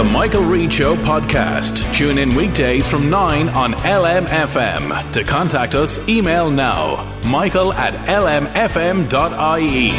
the Michael Reade Show podcast. Tune in weekdays from 9 on LMFM. To contact us, email now michael at lmfm.ie.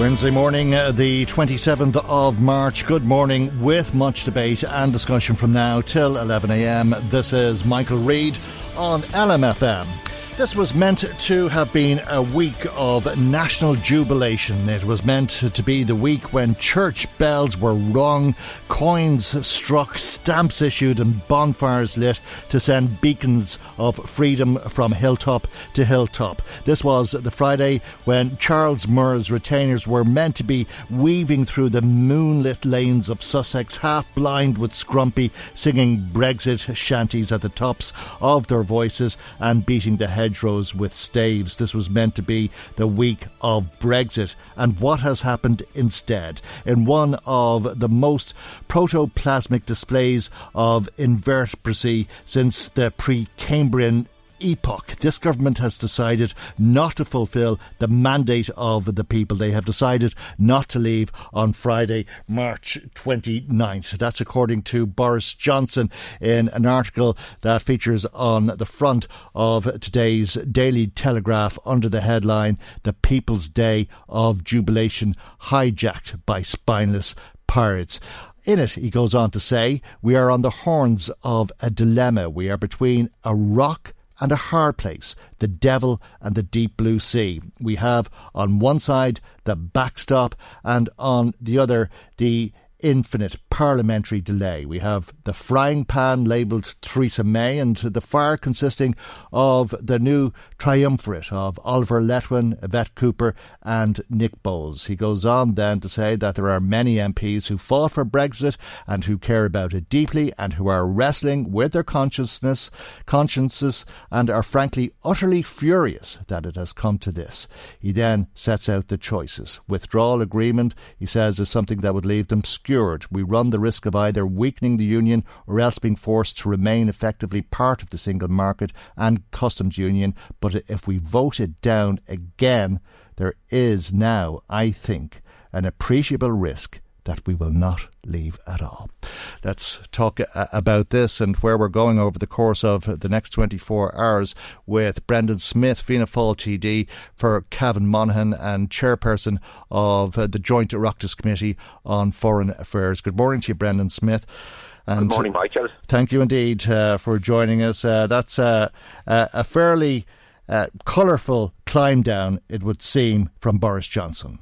Wednesday morning, uh, the 27th of March. Good morning, with much debate and discussion from now till 11am. This is Michael Reade on LMFM. This was meant to have been a week of national jubilation. It was meant to be the week when church bells were rung, coins struck, stamps issued, and bonfires lit to send beacons of freedom from hilltop to hilltop. This was the Friday when Charles Moore's retainers were meant to be weaving through the moonlit lanes of Sussex, half blind with Scrumpy, singing Brexit shanties at the tops of their voices and beating the head hedgerows with staves. This was meant to be the week of Brexit. And what has happened instead? In one of the most protoplasmic displays of invertebracy since the Precambrian epoch. This government has decided not to fulfil the mandate of the people. They have decided not to leave on Friday, March 29th. That's according to Boris Johnson in an article that features on the front of today's Daily Telegraph under the headline The People's Day of Jubilation Hijacked by Spineless Pirates. In it, he goes on to say, We are on the horns of a dilemma. We are between a rock and a hard place, the devil and the deep blue sea. We have on one side the backstop and on the other the infinite parliamentary delay. We have the frying pan labelled Theresa May and the fire consisting of the new triumvirate of Oliver Letwin, Yvette Cooper, and Nick Boles. He goes on then to say that there are many MPs who fought for Brexit and who care about it deeply and who are wrestling with their consciousness, consciences, and are frankly utterly furious that it has come to this. He then sets out the choices. Withdrawal agreement, he says, is something that would leave them obscured. We run the risk of either weakening the union or else being forced to remain effectively part of the single market and customs union. But if we vote it down again, there is now, I think, an appreciable risk that we will not leave at all. Let's talk uh, about this and where we're going over the course of the next 24 hours with Brendan Smith, Fianna Fáil TD for Cavan Monaghan and chairperson of uh, the Joint Oireachtas Committee on Foreign Affairs. Good morning to you, Brendan Smith. And Good morning, Michael. Thank you indeed uh, for joining us. Uh, that's uh, a fairly uh, colourful climb down, it would seem, from Boris Johnson.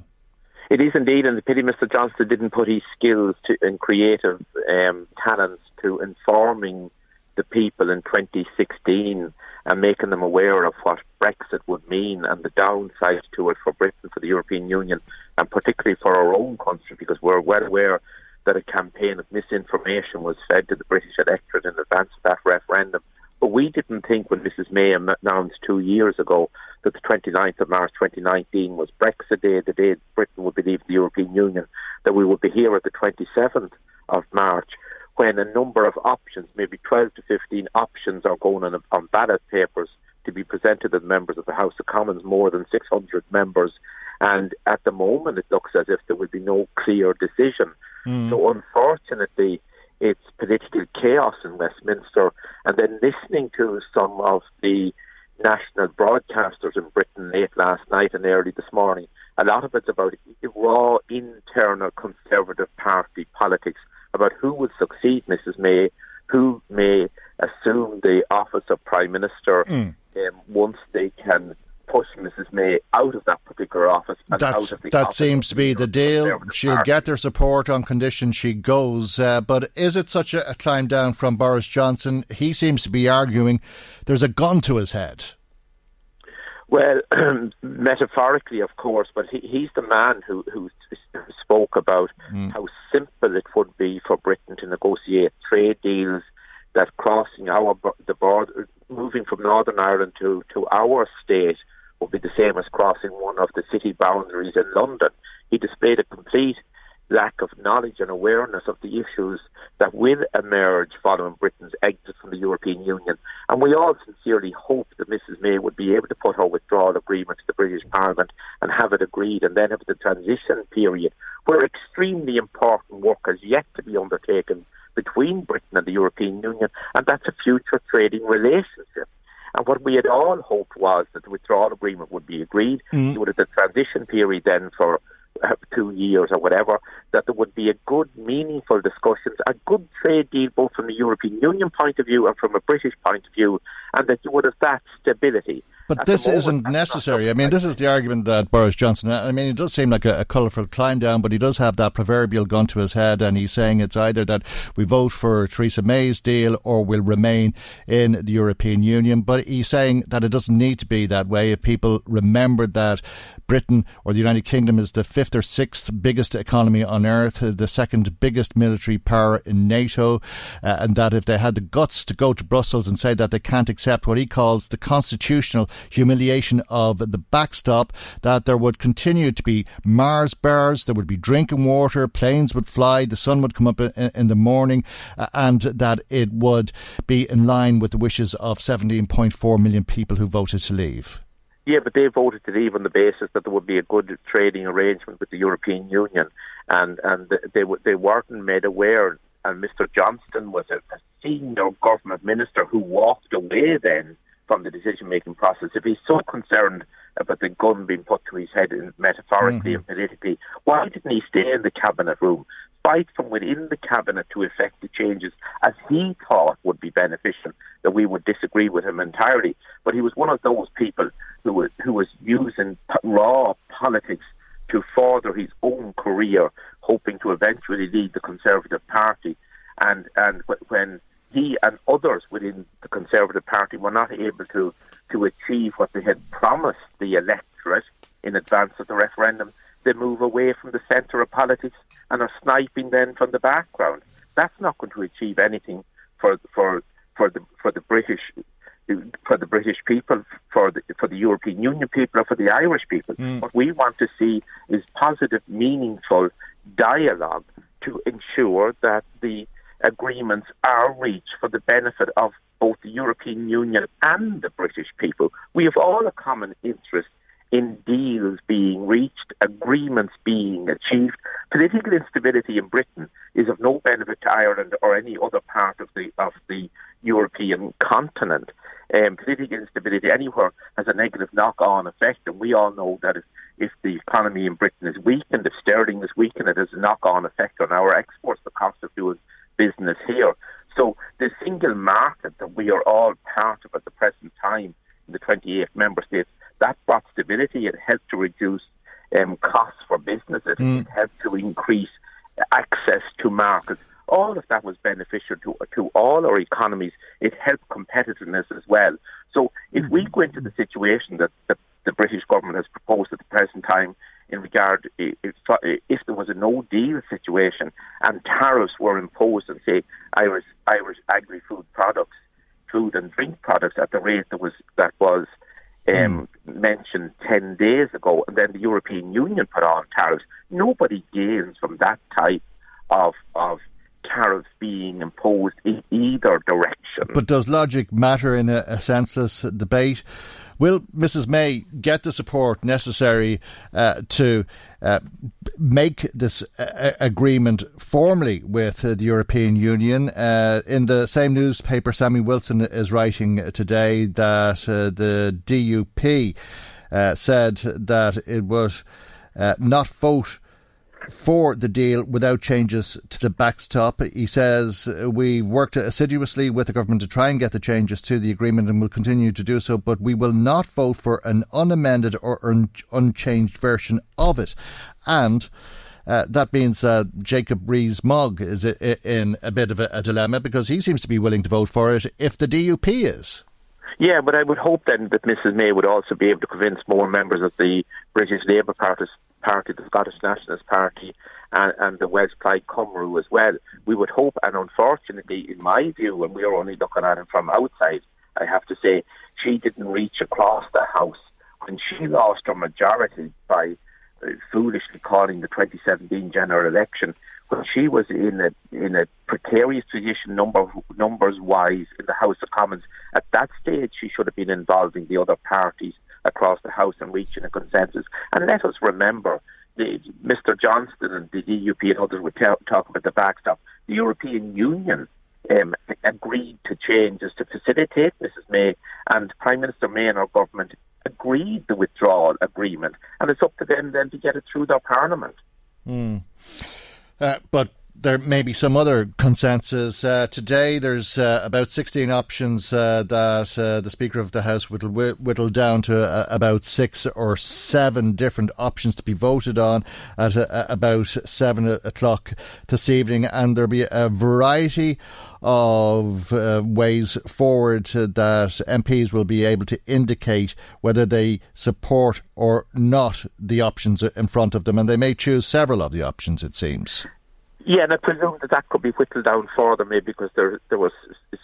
It is indeed, and the pity Mr. Johnson didn't put his skills to, and creative um, talents to informing the people in 2016 and making them aware of what Brexit would mean and the downside to it for Britain, for the European Union, and particularly for our own country, because we're well aware that a campaign of misinformation was fed to the British electorate in advance of that referendum. But we didn't think when Mrs May announced two years ago that the 29th of March 2019 was Brexit Day, the day Britain would be leaving the European Union, that we would be here at the 27th of March when a number of options, maybe 12 to 15 options, are going on, on ballot papers to be presented to the members of the House of Commons, more than 600 members. And at the moment, it looks as if there will be no clear decision. Mm. So, unfortunately, it's political chaos in Westminster. And then listening to some of the national broadcasters in Britain late last night and early this morning. A lot of it's about raw internal Conservative Party politics, about who will succeed Mrs May, who may assume the office of Prime Minister mm. um, once they can push Mrs May out of that particular office. That's, that office seems to be the deal. She'll Party. get their support on condition she goes. Uh, but is it such a, a climb down from Boris Johnson? He seems to be arguing there's a gun to his head. Well, metaphorically, of course, but he, he's the man who, who spoke about mm. how simple it would be for Britain to negotiate trade deals that crossing our the border, moving from Northern Ireland to, to our state would be the same as crossing one of the city boundaries in London. He displayed a complete lack of knowledge and awareness of the issues that will emerge following Britain's exit from the European Union. And we all sincerely hope that Mrs May would be able to put her withdrawal agreement to the British Parliament and have it agreed and then have the transition period where extremely important important work has yet to be undertaken between Britain and the European Union, and that's a future trading relationship. And what we had all hoped was that the withdrawal agreement would be agreed. Mm. Would have the transition period then for uh, two years or whatever, that there would be a good, meaningful discussions, a good trade deal both from the European Union point of view and from a British point of view, and that you would have that stability. But this isn't necessary. I mean, this is the argument that Boris Johnson. I mean, it does seem like a, a colourful climb down, but he does have that proverbial gun to his head, and he's saying it's either that we vote for Theresa May's deal or we'll remain in the European Union. But he's saying that it doesn't need to be that way. If people remembered that Britain or the United Kingdom is the fifth or sixth biggest economy on earth, the second biggest military power in NATO, uh, and that if they had the guts to go to Brussels and say that they can't accept what he calls the constitutional humiliation of the backstop, that there would continue to be Mars bars, there would be drinking water, planes would fly, the sun would come up in, in the morning, uh, and that it would be in line with the wishes of 17.4 million people who voted to leave. Yeah, but they voted to leave on the basis that there would be a good trading arrangement with the European Union, and and they they weren't made aware. And Mr. Johnston was a, a senior government minister who walked away then from the decision making process. If he's so concerned about the gun being put to his head, metaphorically mm-hmm. and politically, why didn't he stay in the cabinet room, fight from within the cabinet to effect the changes as he thought would be beneficial? That we would disagree with him entirely, but he was one of those people who was who was using raw politics to further his own career, hoping to eventually lead the Conservative Party. And and when he and others within the Conservative Party were not able to to achieve what they had promised the electorate in advance of the referendum, they move away from the centre of politics and are sniping then from the background. That's not going to achieve anything for for for the for the British for the British people, for the for the European Union people, or for the Irish people. Mm. What we want to see is positive, meaningful dialogue to ensure that the agreements are reached for the benefit of both the European Union and the British people. We have all a common interest in deals being reached, agreements being achieved. Political instability in Britain is of no benefit to Ireland or any other part of the of the European continent. Um, political instability anywhere has a negative knock-on effect, and we all know that if, if the economy in Britain is weakened, if sterling is weakened, it has a knock-on effect on our exports, the cost of doing business here. So the single market that we are all part of at the present time in the 28 member states, that brought stability. It helped to reduce um, costs for businesses. Mm. It helped to increase access to markets. All of that was beneficial to to all our economies. It helped competitiveness as well. So if we go into the situation that the, the British government has proposed at the present time, in regard if, if there was a no deal situation and tariffs were imposed on say Irish Irish agri food products, food and drink products at the rate that was that was um, mm. mentioned ten days ago, and then the European Union put on tariffs. Nobody gains from that type of of tariffs being imposed in either direction. But does logic matter in a, a census debate? Will Mrs May get the support necessary uh, to uh, make this uh, agreement formally with uh, the European Union? Uh, in the same newspaper, Sammy Wilson is writing today that uh, the DUP said that it would not vote for the deal without changes to the backstop. He says we've worked assiduously with the government to try and get the changes to the agreement and will continue to do so, but we will not vote for an unamended or un- unchanged version of it. And uh, that means uh, Jacob Rees-Mogg is in a bit of a, a dilemma because he seems to be willing to vote for it if the DUP is. Yeah, but I would hope then that Mrs May would also be able to convince more members of the British Labour Party Party, the Scottish Nationalist Party, and, and the Welsh Plaid Cymru as well. We would hope, and unfortunately, in my view, and we are only looking at it from outside, I have to say, she didn't reach across the House when she lost her majority by uh, foolishly calling the 2017 general election. When she was in a in a precarious position, number numbers wise, in the House of Commons, at that stage she should have been involving the other parties across the House and reaching a consensus. And let us remember the, Mr. Johnston and the DUP and others would tell, talk about the backstop. The European Union um, agreed to changes to facilitate Mrs. May, and Prime Minister May and our government agreed the withdrawal agreement, and it's up to them then to get it through their parliament. Mm. Uh, but there may be some other consensus. Uh, today, there's uh, about 16 options uh, that uh, the Speaker of the House whittle, whittle down to uh, about six or seven different options to be voted on at uh, about seven o'clock this evening, and there'll be a variety of ways forward that MPs will be able to indicate whether they support or not the options in front of them, and they may choose several of the options, it seems. Yeah, and I presume that that could be whittled down further, maybe because there there was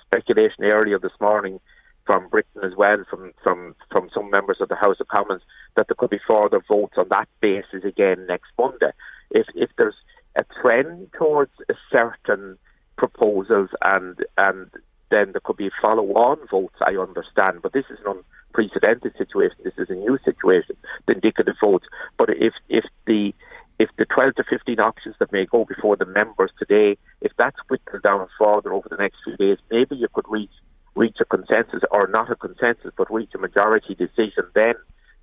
speculation earlier this morning from Britain as well, from from from some members of the House of Commons, that there could be further votes on that basis again next Monday. If if there's a trend towards a certain proposals and and then there could be follow-on votes. I understand, but this is an unprecedented situation. This is a new situation, the indicative votes. But if if the if the 12 to 15 options that may go before the members today, if that's whittled down further over the next few days, maybe you could reach reach a consensus or not a consensus, but reach a majority decision then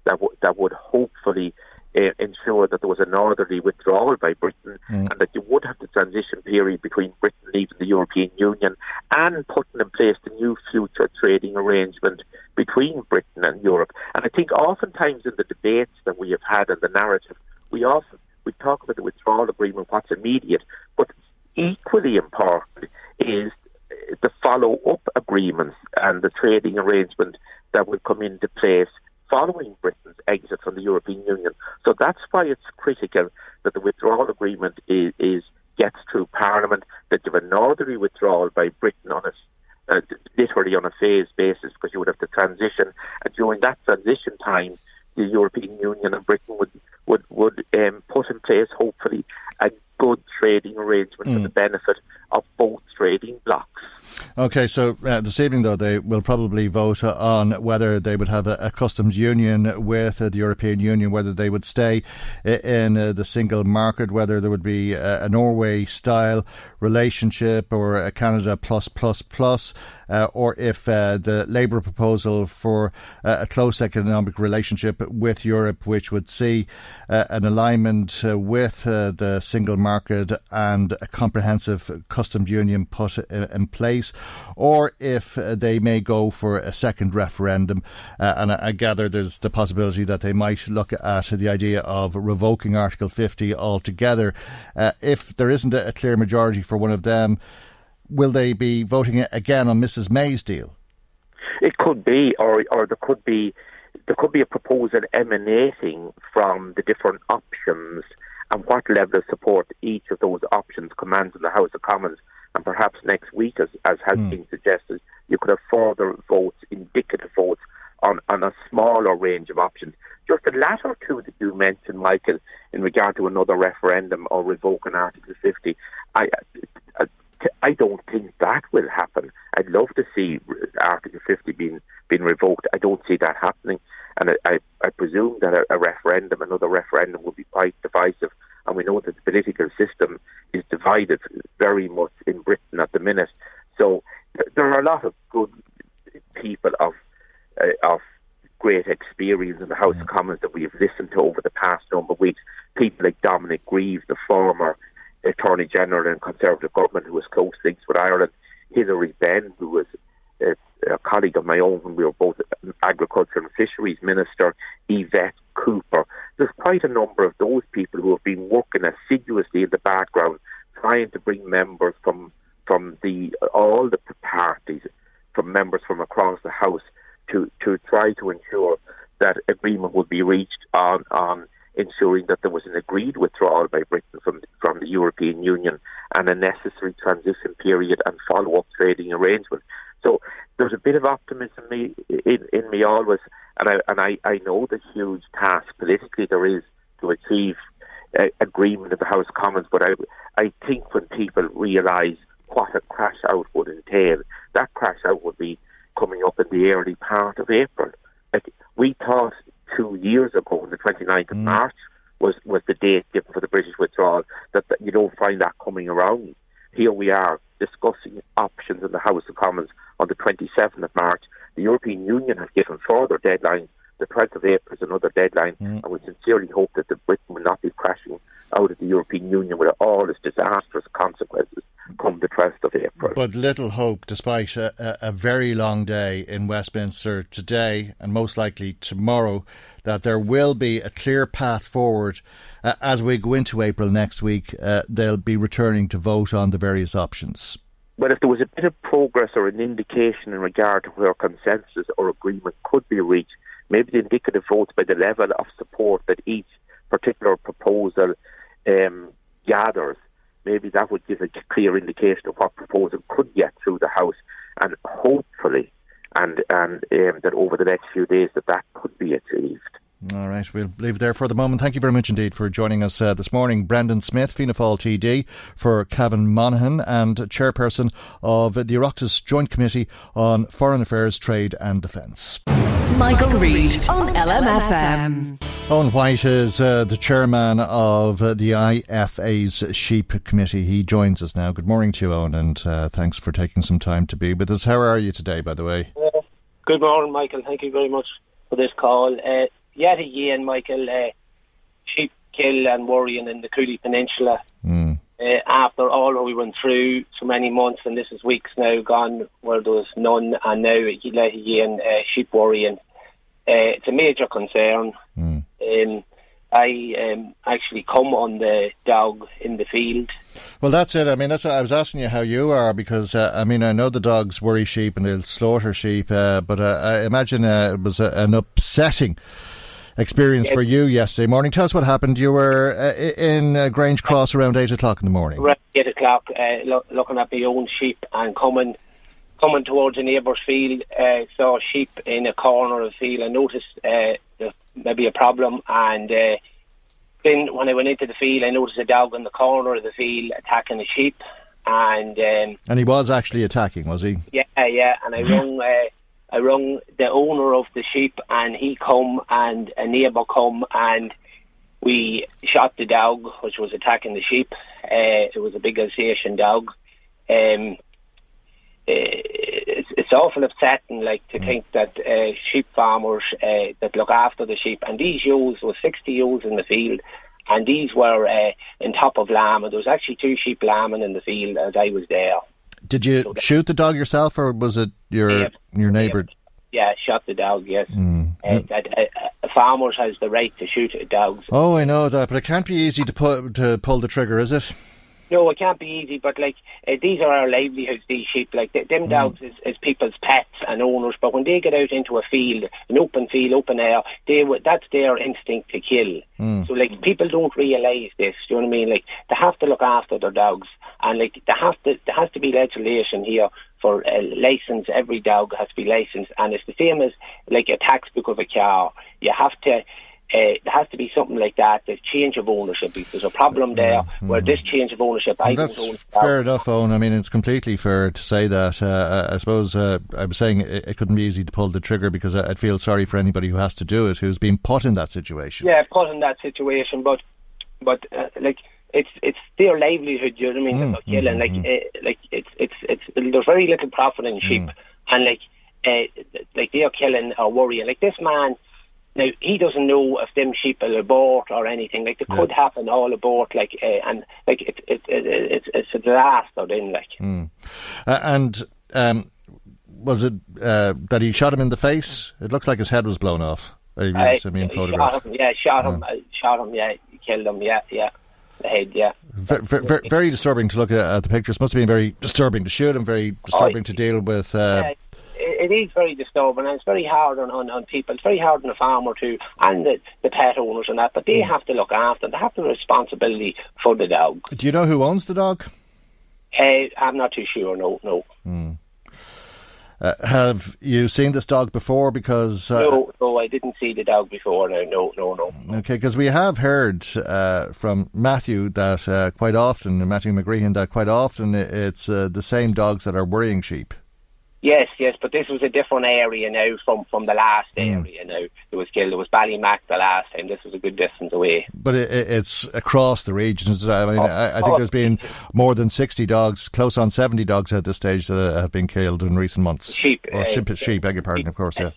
that w- that would hopefully uh, ensure that there was an orderly withdrawal by Britain mm. and that you would have the transition period between Britain leaving the European Union and putting in place the new future trading arrangement between Britain and Europe. And I think oftentimes in the debates that we have had and the narrative, we often we talk about the withdrawal agreement, what's immediate, but equally important is the follow up agreements and the trading arrangement that will come into place following Britain's exit from the European Union. So that's why it's critical that the withdrawal agreement is, is gets through Parliament, that you have an orderly withdrawal by Britain on a uh, literally on a phased basis because you would have to transition, and during that transition time, the European Union and Britain would would would um, put in place hopefully a good trading arrangement mm. for the benefit of both trading blocs. Okay, so uh, this evening, though, they will probably vote on whether they would have a, a customs union with uh, the European Union, whether they would stay in uh, the single market, whether there would be a, a Norway style relationship or a Canada plus plus plus, uh, or if uh, the Labour proposal for uh, a close economic relationship with Europe, which would see uh, an alignment uh, with uh, the single market and a comprehensive customs union put in, place, or if they may go for a second referendum. Uh, and I, I gather there's the possibility that they might look at the idea of revoking Article 50 altogether. Uh, if there isn't a, a clear majority for one of them, will they be voting again on Mrs May's deal? It could be, or or there could be there could be a proposal emanating from the different options and what level of support each of those options commands in the House of Commons. And perhaps next week, as, as has mm. been suggested, you could have further votes, indicative votes on, on a smaller range of options. Just the latter two that you mentioned, Michael, in regard to another referendum or revoking Article 50, I, I, I don't think that will happen. I'd love to see Article 50 being being revoked. I don't see that happening, and I, I, I presume that a, a, referendum, another referendum, will be quite divisive. And we know that the political system is divided very much in Britain at the minute. So th- there are a lot of good people of uh, of great experience in the House of Commons that we have listened to over the past number of weeks. People like Dominic Grieve, the former Attorney General and Conservative government who was close links with Ireland, Hilary Benn, who was a, a colleague of my own when we were both Agriculture and Fisheries Minister, Yvette Cooper. There's quite a number of those people who have been working assiduously in the background, trying to bring members from from the all the parties, from members from across the House, to to try to ensure that agreement would be reached on on ensuring that there was an agreed withdrawal by Britain from from the European Union and a necessary transition period and follow up trading arrangement. So there's a bit of optimism in me, in, in me always, and I and I, I know the huge task politically there is to achieve uh, agreement in the House of Commons, but I I think when people realise what a crash out would entail, that crash out would be coming up in the early part of April. Like we thought two years ago, the 29th of mm. March, was was the date given for the British withdrawal. That, that you don't find that coming around. Here we are discussing options in the House of Commons on the 27th of March. The European Union has given further deadlines. The 12th of April is another deadline, mm. and we sincerely hope that the Britain will not be crashing out of the European Union with all its disastrous consequences come the 12th of April. But little hope, despite a, a, very long day in Westminster today and most likely tomorrow, that there will be a clear path forward uh, as we go into April next week. Uh, they'll be returning to vote on the various options. Well, if there was a bit of progress or an indication in regard to where consensus or agreement could be reached, maybe the indicative votes by the level of support that each particular proposal um, gathers, maybe that would give a clear indication of what proposal could get through the House, and hopefully, and and um, that over the next few days that that could be achieved. All right, we'll leave there for the moment. Thank you very much indeed for joining us uh, this morning. Brendan Smith, Fianna Fáil TD, for Cavan Monaghan, and chairperson of the Oireachtas Joint Committee on Foreign Affairs, Trade and Defence. Michael, Reade on LMFM. Owen White is uh, the chairman of uh, the IFA's Sheep Committee. He joins us now. Good morning to you, Eoin, and uh, thanks for taking some time to be with us. How are you today, by the way? good morning, Michael. Thank you very much for this call. Uh, yet again, Michael, uh, sheep kill and worrying in the Cooley Peninsula. Mm. Uh, after all we went through so many months, and this is weeks now gone, where there was none, and now again, uh, sheep worrying. Uh, it's a major concern. Mm. Um, I um, actually come on the dog in the field. Well, that's it. I mean, that's. I was asking you how you are because uh, I mean I know the dogs worry sheep and they'll slaughter sheep, uh, but uh, I imagine uh, it was a, an upsetting experience for you yesterday morning. Tell us what happened. You were uh, in uh, Grange Cross around eight o'clock in the morning. Right, eight o'clock, uh, lo- looking at my own sheep and coming coming towards a neighbour's field. Uh, saw sheep in a corner of the field. I noticed uh, maybe a problem, and uh, then when I went into the field, I noticed a dog in the corner of the field attacking the sheep. And um, and he was actually attacking, was he? Yeah, yeah. And I rung uh, I rung the owner of the sheep, and he come and a neighbour come and we shot the dog which was attacking the sheep. Uh, it was a big Alsatian dog. Um, uh, it's, it's awful upsetting, like to mm. think that uh, sheep farmers uh, that look after the sheep, and these ewes was sixty ewes in the field, and these were uh, in top of lamb, and there was actually two sheep lambing in the field as I was there. Did you shoot the dog yourself, or was it your yeah, your neighbour? Yeah, shot the dog. Yes, mm. uh, farmers has the right to shoot dogs. Oh, I know that, but it can't be easy to put to pull the trigger, is it? No, it can't be easy, but like uh, these are our livelihoods. These sheep, like them mm. dogs, is, is people's pets and owners. But when they get out into a field, an open field, open air, they that's their instinct to kill. Mm. So like people don't realise this. Do you know what I mean? Like they have to look after their dogs, and like they have to there has to be legislation here for a license. Every dog has to be licensed, and it's the same as like a tax book of a car. You have to uh, there has to be something like that, the change of ownership. If There's a problem there mm-hmm. where this change of ownership, I that's don't own fair enough, Eoin. I mean, it's completely fair to say that. Uh, I suppose uh, I was saying it, it, couldn't be easy to pull the trigger because I, would feel sorry for anybody who has to do it, who's been put in that situation. Yeah, put in that situation, but but uh, like it's it's their livelihood. You know what I mean? Mm, killing, mm, like mm. Uh, like it's it's it's there's very little profit in sheep, mm. and like uh, like they are killing or worrying. Like this man now he doesn't know if them sheep will abort or anything. Like it yeah. could happen all abort. Like uh, and like it, it, it, it's it's a disaster. Then like mm. uh, and um, was it uh, that he shot him in the face? It looks like his head was blown off. I mean, Shot him, yeah, shot him. Uh, shot him. Yeah, killed him. Yeah, yeah. The head, yeah. Very, very, very disturbing to look at, at, the pictures. Must have been very disturbing to shoot him. Very disturbing oh, to deal with. Uh, yeah it is very disturbing and it's very hard on, on, on people. It's very hard on the farmer too and the, the pet owners and that. But they mm. have to look after. Them. They have the responsibility for the dog. Do you know who owns the dog? Uh, I'm not too sure. No, no. Mm. Uh, have you seen this dog before? Because uh, no, no, I didn't see the dog before. No, no, no, no. Okay, because we have heard uh, from Matthew that uh, quite often, Matthew McGreehan, that quite often it's uh, the same dogs that are worrying sheep. Yes, yes, but this was a different area now from, from the last Mm. area now. It was killed. It was Ballymac the last time. This was a good distance away. But it, it- it's across the regions. I mean, Oh, I, I think oh. there's been more than 60 dogs, close on 70 dogs at this stage that have been killed in recent months. Sheep, Or uh, sheep, sheep, beg your pardon, of course, yeah.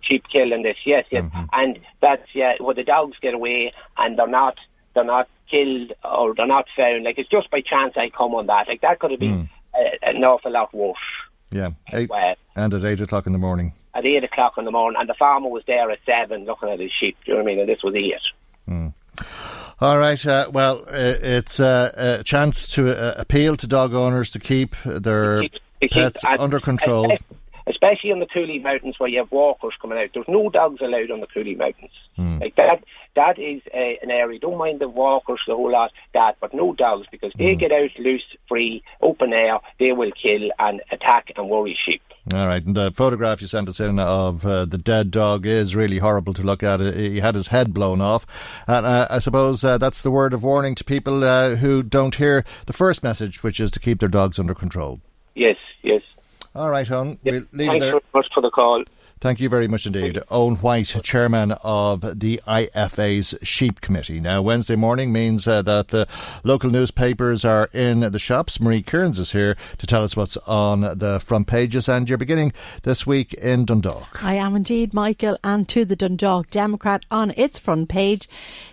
Sheep killing this, yes, yes. Mm-hmm. And that's, yeah, well, the dogs get away and they're not, they're not killed or they're not found. Like, it's just by chance I come on that. Like, that could have been Mm. uh, an awful lot worse. Yeah. Eight, Well, and at 8 o'clock in the morning. at 8 o'clock in the morning, and the farmer was there at 7 looking at his sheep, do you know what I mean? And this was 8. All right. Uh, well, uh, it's uh, a chance to uh, appeal to dog owners to keep their keep- to keep- pets under control. Especially on the Cooley Mountains where you have walkers coming out. There's no dogs allowed on the Cooley Mountains. Hmm. Like that, that is uh, an area. Don't mind the walkers, the whole lot, that, but no dogs because they Hmm. get out loose, free, open air. They will kill and attack and worry sheep. All right, and the photograph you sent us in of uh, the dead dog is really horrible to look at. He had his head blown off, and uh, I suppose uh, that's the word of warning to people uh, who don't hear the first message, which is to keep their dogs under control. Yes, yes. All right, hon. yes. we'll leave it Thanks there. very much for the call. Thank you very much indeed. Owen White, chairman of the IFA's Sheep Committee. Now, Wednesday morning means uh, that the local newspapers are in the shops. Marie Kearns is here to tell us what's on the front pages, and you're beginning this week in Dundalk. I am indeed, Michael, and to the Dundalk Democrat on its front page.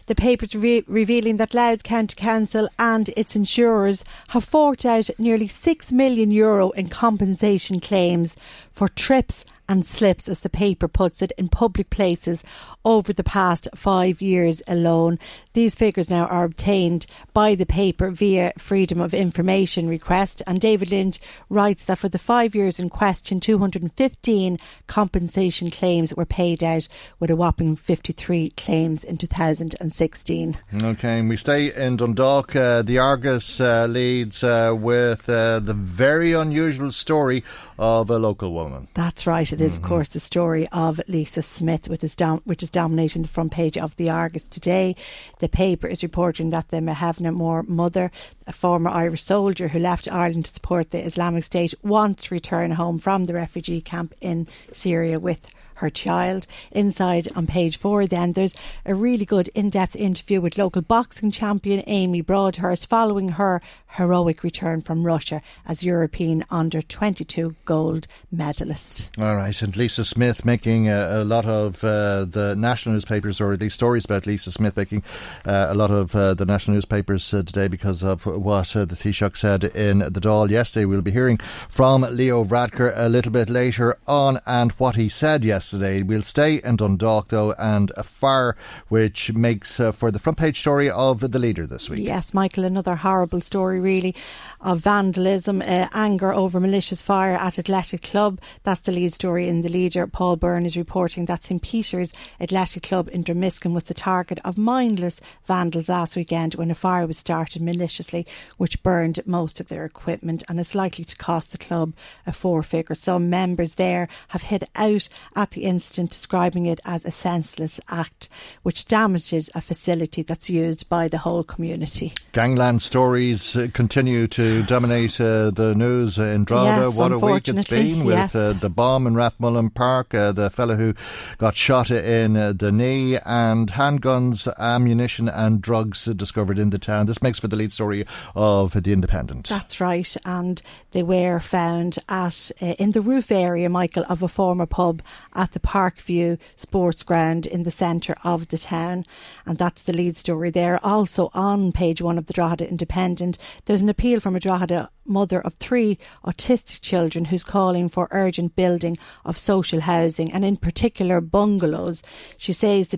The paper's re- revealing that Louth County Council and its insurers have forked out nearly 6 million euro in compensation claims for trips and slips, as the paper puts it, in public places over the past five years alone. These figures now are obtained by the paper via Freedom of Information request, and David Lynch writes that for the five years in question, 215 compensation claims were paid out, with a whopping 53 claims in 2016. Okay, and we stay in Dundalk. Uh, the Argus uh, leads uh, with uh, the very unusual story of a local woman. That's right. It is, of mm-hmm. course, the story of Lisa Smith, with his dom- which is dominating the front page of the Argus today. The paper is reporting that the Mahavna Moore mother, a former Irish soldier who left Ireland to support the Islamic State, wants to return home from the refugee camp in Syria with her child. Inside on page four, then there's a really good in depth interview with local boxing champion Amy Broadhurst following her heroic return from Russia as European under 22 gold medalist. All right, and Lisa Smith making uh, a lot of uh, the national newspapers, or these stories about Lisa Smith making uh, a lot of uh, the national newspapers uh, today because of what uh, the Taoiseach said in the Dáil yesterday. We'll be hearing from Leo Varadkar a little bit later on and what he said yesterday. We'll stay in Dundalk though, and a fire which makes uh, for the front page story of the leader this week. Yes, Michael, another horrible story, really, of vandalism, uh, anger over malicious fire at Athletic Club. That's the lead story in the leader. Paul Byrne is reporting that St Peter's Athletic Club in Dromiskin was the target of mindless vandals last weekend when a fire was started maliciously, which burned most of their equipment and is likely to cost the club a four figure. Some members there have hit out at the incident, describing it as a senseless act which damages a facility that's used by the whole community. Gangland stories uh, continue to dominate uh, the news in Drogheda. Yes, what a week it's been with yes. uh, the bomb in Rathmullen Park, uh, the fellow who got shot in uh, the knee, and handguns, ammunition, and drugs discovered in the town. This makes for the lead story of The Independent. That's right, and they were found at uh, in the roof area, Michael, of a former pub at the Parkview Sports Ground in the centre of the town, and that's the lead story there. Also on page one of the Drogheda Independent, there's an appeal from a mother of three autistic children who's calling for urgent building of social housing and in particular bungalows. She says the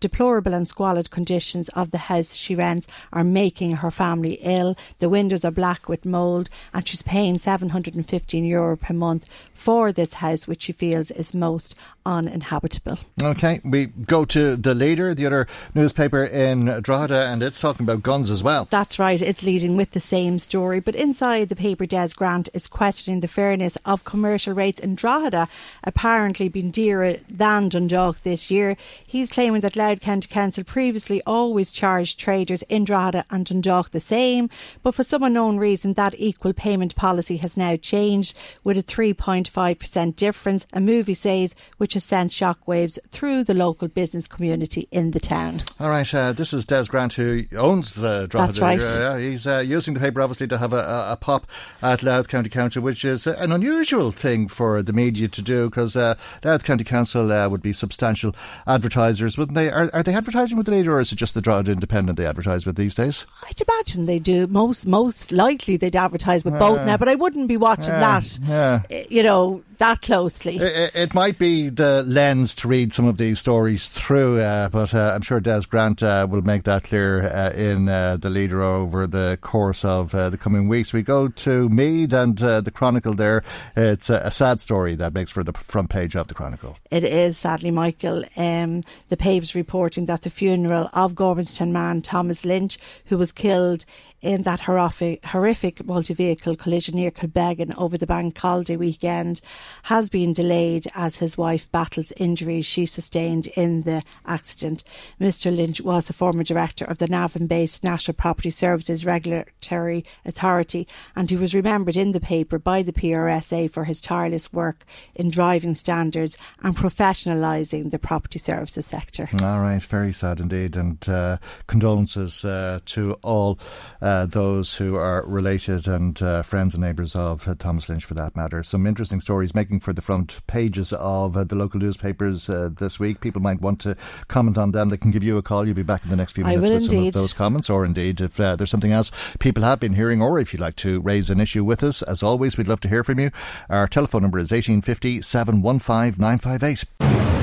deplorable and squalid conditions of the house she rents are making her family ill. The windows are black with mould and she's paying 715 euro per month for this house which she feels is most uninhabitable. Okay, we go to the leader, the other newspaper in Drogheda, and it's talking about guns as well. That's right, it's leading with the same story. But inside the paper, Des Grant is questioning the fairness of commercial rates in Drogheda, apparently being dearer than Dundalk this year. He's claiming that Louth County Council previously always charged traders in Drogheda and Dundalk the same, but for some unknown reason, that equal payment policy has now changed with a 3.5% difference, a movie says, which has sent shockwaves through the local business community in the town. All right, uh, this is Des Grant who owns the Drogheda. That's right. Uh, he's uh, using the paper obviously to have a, a, a, pop at Louth County Council, which is an unusual thing for the media to do because uh, Louth County Council uh, would be substantial advertisers, wouldn't they? Are, are, they advertising with the leader or is it just the Drogheda Independent they advertise with these days? I'd imagine they do. Most most likely they'd advertise with both now, but I wouldn't be watching that. Yeah. You know, that closely. It, it, might be the lens to read some of these stories through, uh, but uh, I'm sure Des Grant uh, will make that clear uh, in uh, the leader over the course of uh, the coming weeks. We go to Meath and the Chronicle there. It's a, a, sad story that makes for the front page of the Chronicle. It is, sadly, Michael. Um, the paper's reporting that the funeral of Gormanston man Thomas Lynch, who was killed in that horrific, horrific multi-vehicle collision near Kilbeggan over the bank holiday weekend has been delayed as his wife battles injuries she sustained in the accident. Mr Lynch was the former director of the Navan-based National Property Services Regulatory Authority and he was remembered in the paper by the PRSA for his tireless work in driving standards and professionalising the property services sector. All right, very sad indeed and uh, condolences uh, to all uh, uh, those who are related and uh, friends and neighbours of uh, Thomas Lynch for that matter. Some interesting stories making for the front pages of uh, the local newspapers uh, this week. People might want to comment on them. They can give you a call. You'll be back in the next few minutes with indeed. some of those comments, or indeed if there's something else people have been hearing, or if you'd like to raise an issue with us. As always, we'd love to hear from you. Our telephone number is 1850 715 958.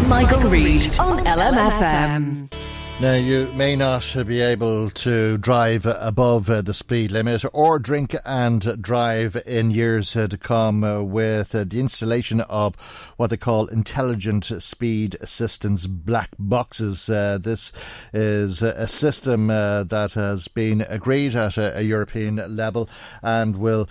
Michael, Michael Reade on LMFM. Now, you may not be able to drive above uh, the speed limit or drink and drive in years uh, to come uh, with the installation of what they call intelligent speed assistance black boxes. Uh, this is a system uh, that has been agreed at a, a European level and will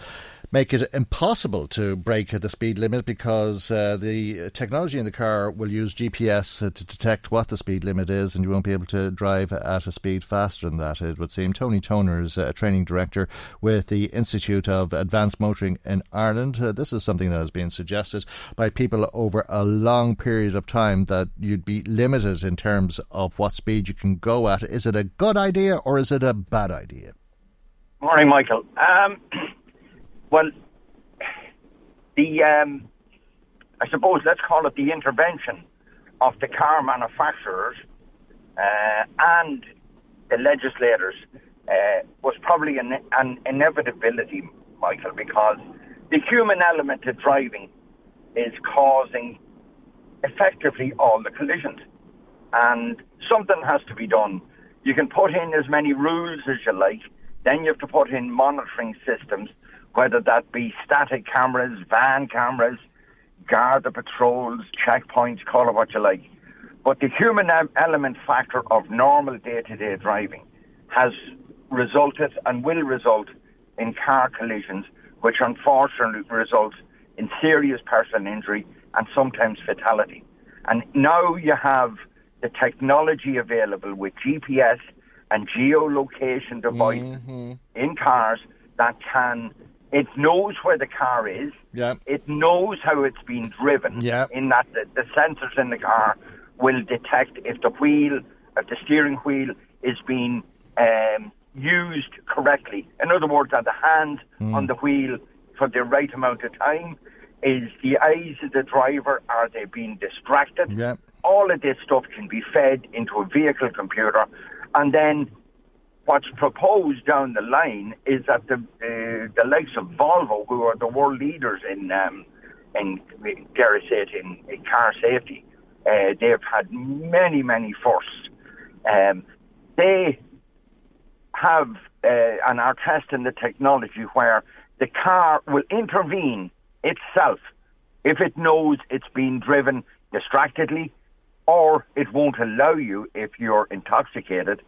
make it impossible to break the speed limit because uh, the technology in the car will use GPS uh, to detect what the speed limit is, and you won't be able to drive at a speed faster than that. It would seem. Tony Toner is a training director with the Institute of Advanced Motoring in Ireland. Uh, this is something that has been suggested by people over a long period of time that you'd be limited in terms of what speed you can go at. Is it a good idea or is it a bad idea? Morning, Michael. Um, well, the um, I suppose let's call it the intervention of the car manufacturers uh, and the legislators uh, was probably an, an, inevitability, Michael, because the human element to driving is causing effectively all the collisions, and something has to be done. You can put in as many rules as you like, then you have to put in monitoring systems whether that be static cameras, van cameras, Garda patrols, checkpoints, call it what you like. But the human element factor of normal day to day driving has resulted and will result in car collisions, which unfortunately results in serious personal injury and sometimes fatality. And now you have the technology available with GPS and geolocation devices mm-hmm. in cars that can it knows where the car is. Yeah. It knows how it's been driven. Yeah. In that the, the sensors in the car will detect if the wheel, if the steering wheel is being um, used correctly. In other words, are the hands mm. on the wheel for the right amount of time? Is the eyes of the driver, are they being distracted? Yeah. All of this stuff can be fed into a vehicle computer and then what's proposed down the line is that the uh, the likes of Volvo, who are the world leaders in um, in dare I say it in, in car safety, uh, they've had many many firsts. Um, they have uh, and are testing the technology where the car will intervene itself if it knows it's being driven distractedly, or it won't allow you, if you're intoxicated,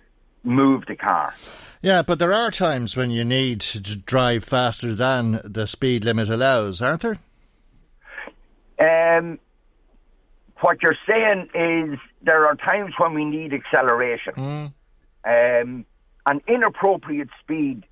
move the car. Yeah, but there are times when you need to drive faster than the speed limit allows, aren't there? Um, what you're saying is there are times when we need acceleration. Mm. Um, an inappropriate speed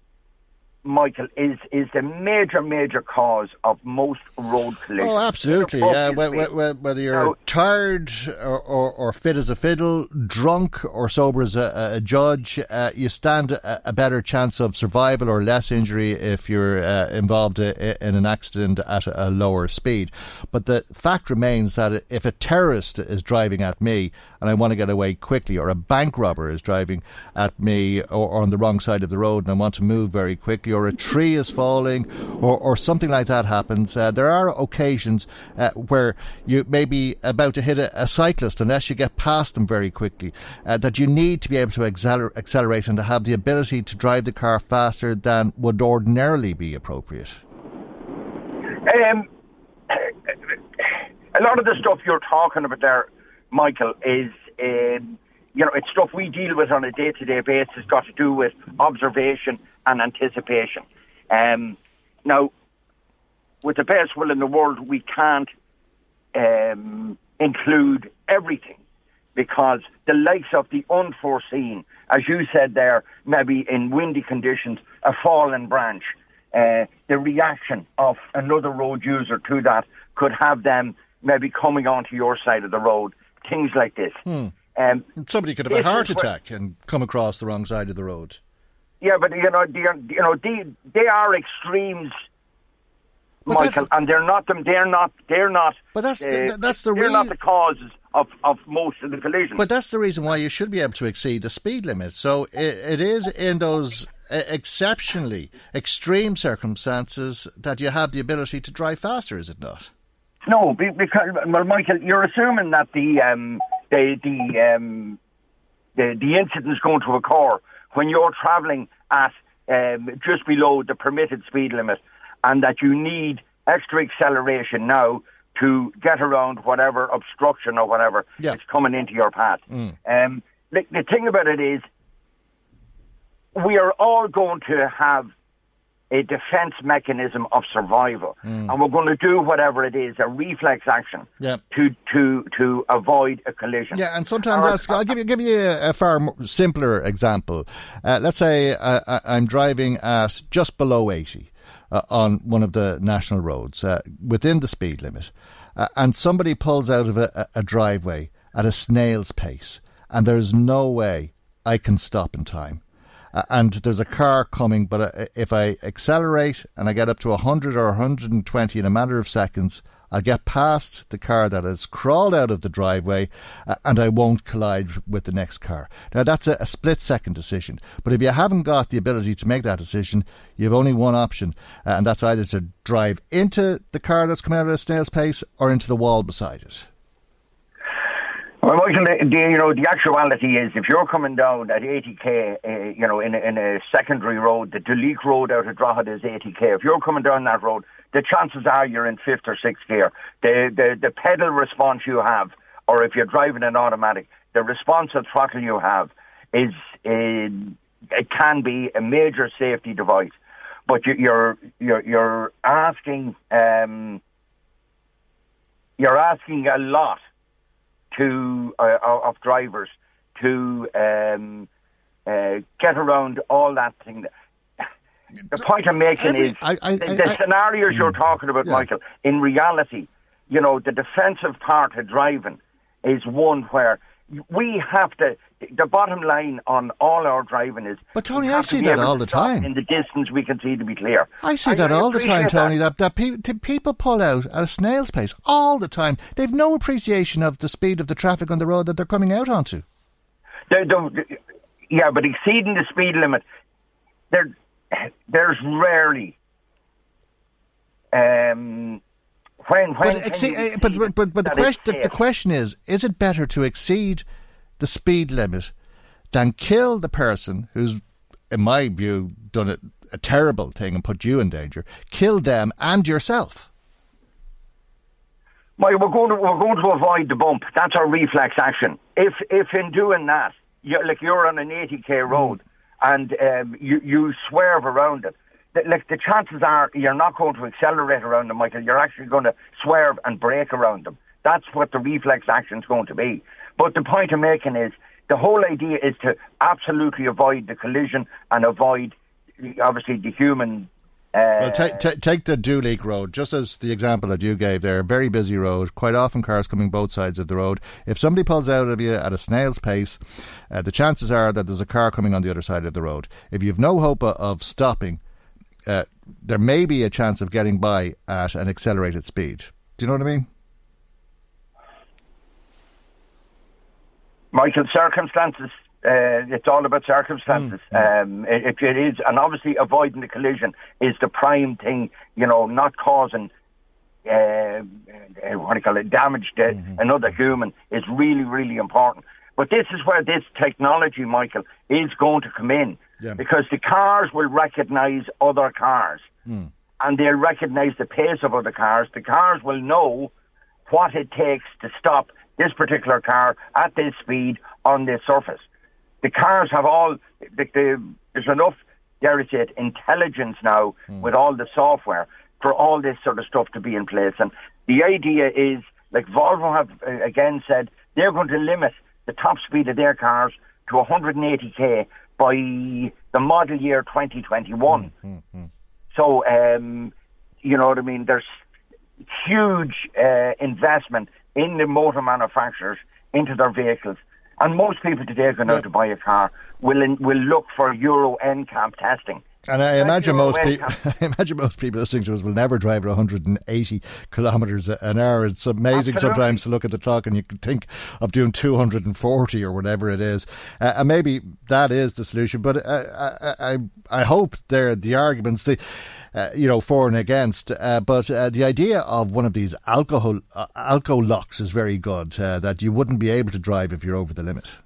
Michael, is is the major major cause of most road collisions. Oh, absolutely. Yeah, whether you're now, tired or, or, or, fit as a fiddle, drunk or sober as a, a judge, uh, you stand a, a, better chance of survival or less injury if you're uh, involved in an accident at a lower speed. But the fact remains that if a terrorist is driving at me and I want to get away quickly, or a bank robber is driving at me or, or on the wrong side of the road and I want to move very quickly, or a tree is falling, or, or something like that happens, uh, there are occasions uh, where you may be about to hit a, a, cyclist unless you get past them very quickly, uh, that you need to be able to acceler- accelerate and to have the ability to drive the car faster than would ordinarily be appropriate. Um, a lot of the stuff you're talking about there Michael, is um, you know it's stuff we deal with on a day to day basis. Got to do with observation and anticipation. Um, now, with the best will in the world, we can't um, include everything because the likes of the unforeseen, as you said there, maybe in windy conditions, a fallen branch, uh, the reaction of another road user to that could have them maybe coming onto your side of the road things like this. Hmm. Um, Somebody could have a heart attack and come across the wrong side of the road. Yeah, but you know, you know, they, they are extremes, but Michael, and they're not them. They're not. They're not. But that's uh, that's the. They're real... not the causes of, of most of the collisions. But that's the reason why you should be able to exceed the speed limit. So it, it is in those exceptionally extreme circumstances that you have the ability to drive faster. Is it not? No, because well, Michael, you're assuming that the um, the the um, the the incident is going to occur when you're travelling at um, just below the permitted speed limit, and that you need extra acceleration now to get around whatever obstruction or whatever yeah. is coming into your path. Mm. Um, the, the thing about it is, we are all going to have a defense mechanism of survival. Mm. And we're going to do whatever it is, a reflex action yeah. to, to, to avoid a collision. Yeah, and sometimes I'll give you, give you a, a far simpler example. Uh, let's say uh, I'm driving at just below 80 uh, on one of the national roads uh, within the speed limit, uh, and somebody pulls out of a, a driveway at a snail's pace, and there's no way I can stop in time uh, and there's a car coming, but uh, if I accelerate and I get up to 100 or 120 in a matter of seconds, I'll get past the car that has crawled out of the driveway uh, and I won't collide with the next car. Now, that's a, a, split second decision. But if you haven't got the ability to make that decision, you have only one option, uh, and that's either to drive into the car that's coming out at a snail's pace or into the wall beside it. Well, Michael, the, the, you know, the actuality is if you're coming down at 80k, uh, you know, in a, in a secondary road, the Duleek Road out of Drogheda is 80k. If you're coming down that road, the chances are you're in fifth or sixth gear. The, the, the pedal response you have, or if you're driving an automatic, the responsive throttle you have is, uh, it can be a major safety device. But you, you're, you're, you're asking, um, you're asking a lot to uh, of drivers to um, uh, get around all that thing. The point I'm making Every, is I, I, the, the I, scenarios you're hmm. talking about, yeah. Michael. In reality, you know, the defensive part of driving is one where we have to. The bottom line on all our driving is. But Tony, I see that all the time. In the distance we can see to be clear. I see that all the time, Tony. That that, that pe- people pull out at a snail's pace all the time. They've no appreciation of the speed of the traffic on the road that they're coming out onto. They're, they're, yeah, but exceeding the speed limit, there, there's rarely. Um, when, when but, see, uh, but, but, but, but the, question, the, the question is is it better to exceed the speed limit than kill the person who's, in my view, done a, a terrible thing and put you in danger? Kill them and yourself. Well, we're going to we're going to avoid the bump. That's our reflex action. If if in doing that, you like you're on an 80k road mm. and um, you you swerve around it, the, like the chances are you're not going to accelerate around them, Michael. You're actually going to swerve and brake around them. That's what the reflex action is going to be. But the point I'm making is the whole idea is to absolutely avoid the collision and avoid obviously the human uh, well, take, take, take the Duleek Road, just as the example that you gave there. Very busy road, quite often cars coming both sides of the road. If somebody pulls out of you at a snail's pace, uh, the chances are that there's a car coming on the other side of the road. If you've no hope of stopping, uh, there may be a chance of getting by at an accelerated speed. Do you know what I mean? Michael, circumstances uh, it's all about circumstances. Mm. Um, if it is, and obviously avoiding the collision is the prime thing. You know, not causing uh, uh what do you call it damage to mm-hmm. another human is really, really important. But this is where this technology, Michael, is going to come in yeah. because the cars will recognise other cars mm. and they'll recognise the pace of other cars. The cars will know what it takes to stop this particular car at this speed on this surface the cars have all the, the, there's enough dare I say it, intelligence now mm. with all the software for all this sort of stuff to be in place. And the idea is, like Volvo have uh, again said, they're going to limit the top speed of their cars to 180k by the model year 2021. Mm, mm, so, um, you know what I mean? There's huge uh, investment in the motor manufacturers into their vehicles and most people today going yeah. out to buy a car will in, will look for Euro NCAP testing. And I imagine most people, I imagine most people listening to us will never drive at 180 kilometres an hour. It's amazing Absolutely. sometimes to look at the clock and you can think of doing 240 or whatever it is. Uh, and maybe that is the solution. But uh, I, I, I hope there the arguments, the uh, you know, for and against. Uh, but uh, the idea of one of these alcohol uh, alcohol locks is very good. Uh, that you wouldn't be able to drive if you're over the limit.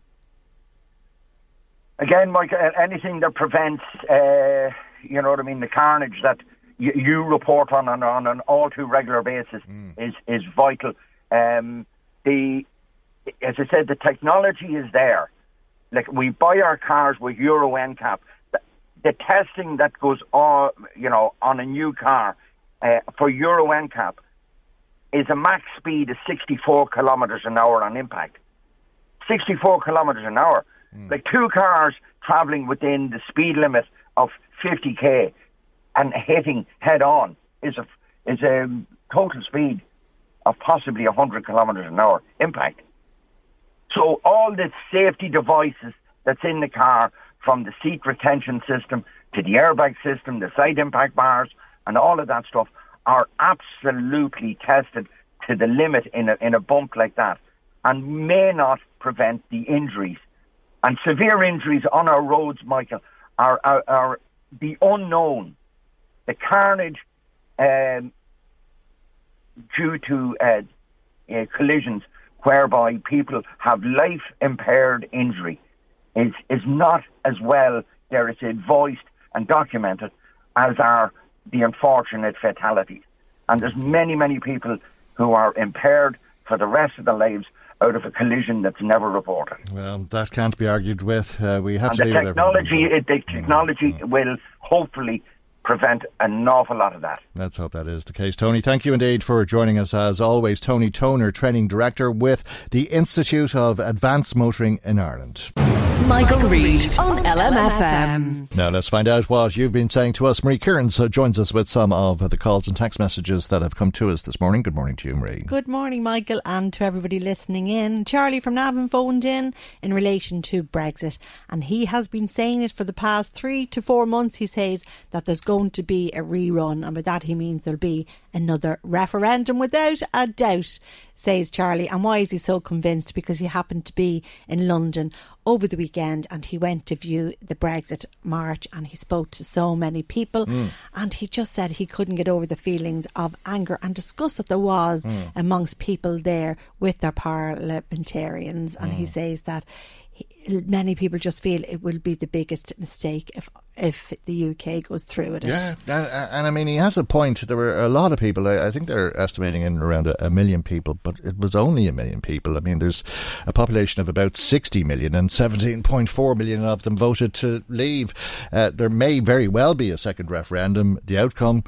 Again, Mike, anything that prevents, uh, you know what I mean, the carnage that you, you report on, on on an all too regular basis mm. is is vital. Um, the as I said, the technology is there. Like we buy our cars with Euro NCAP the testing that goes on, you know, on a new car uh, for Euro NCAP is a max speed of 64 kilometres an hour on impact. 64 kilometres an hour. Mm. Like two cars travelling within the speed limit of 50k and hitting head on is a is a total speed of possibly 100 kilometres an hour impact. So all the safety devices that's in the car from the seat retention system to the airbag system, the side impact bars, and all of that stuff are absolutely tested to the limit in a, in a bump like that and may not prevent the injuries. And severe injuries on our roads, Michael, are, are, are the unknown. The carnage um, due to uh, uh, collisions whereby people have life impaired injury is, is not as well, there is it, voiced and documented as are the unfortunate fatalities. And there's many, many people who are impaired for the rest of their lives out of a collision that's never reported. Well, that can't be argued with. Uh, we have and to the technology, it, the technology mm-hmm. will hopefully prevent an awful lot of that. Let's hope that is the case. Tony, thank you indeed for joining us as always. Tony Toner, Training Director with the Institute of Advanced Motoring in Ireland. Michael, Reade on LMFM. Now let's find out what you've been saying to us. Marie Kearns uh, joins us with some of the calls and text messages that have come to us this morning. Good morning to you, Marie. Good morning, Michael, and to everybody listening in. Charlie from Navan phoned in in relation to Brexit, and he has been saying it for the past three to four months. He says that there's going to be a rerun, and by that he means there'll be another referendum without a doubt, says Charlie. And why is he so convinced? Because he happened to be in London over the weekend and he went to view the Brexit march and he spoke to so many people mm. and he just said he couldn't get over the feelings of anger and disgust that there was mm. amongst people there with their parliamentarians and mm. he says that many people just feel it will be the biggest mistake if if the UK goes through with it. Yeah, and, and I mean, he has a point. There were a lot of people. I, I think they're estimating in around a, a million people, but it was only a million people. I mean, there's a population of about 60 million, and 17.4 million of them voted to leave. Uh, there may very well be a second referendum. The outcome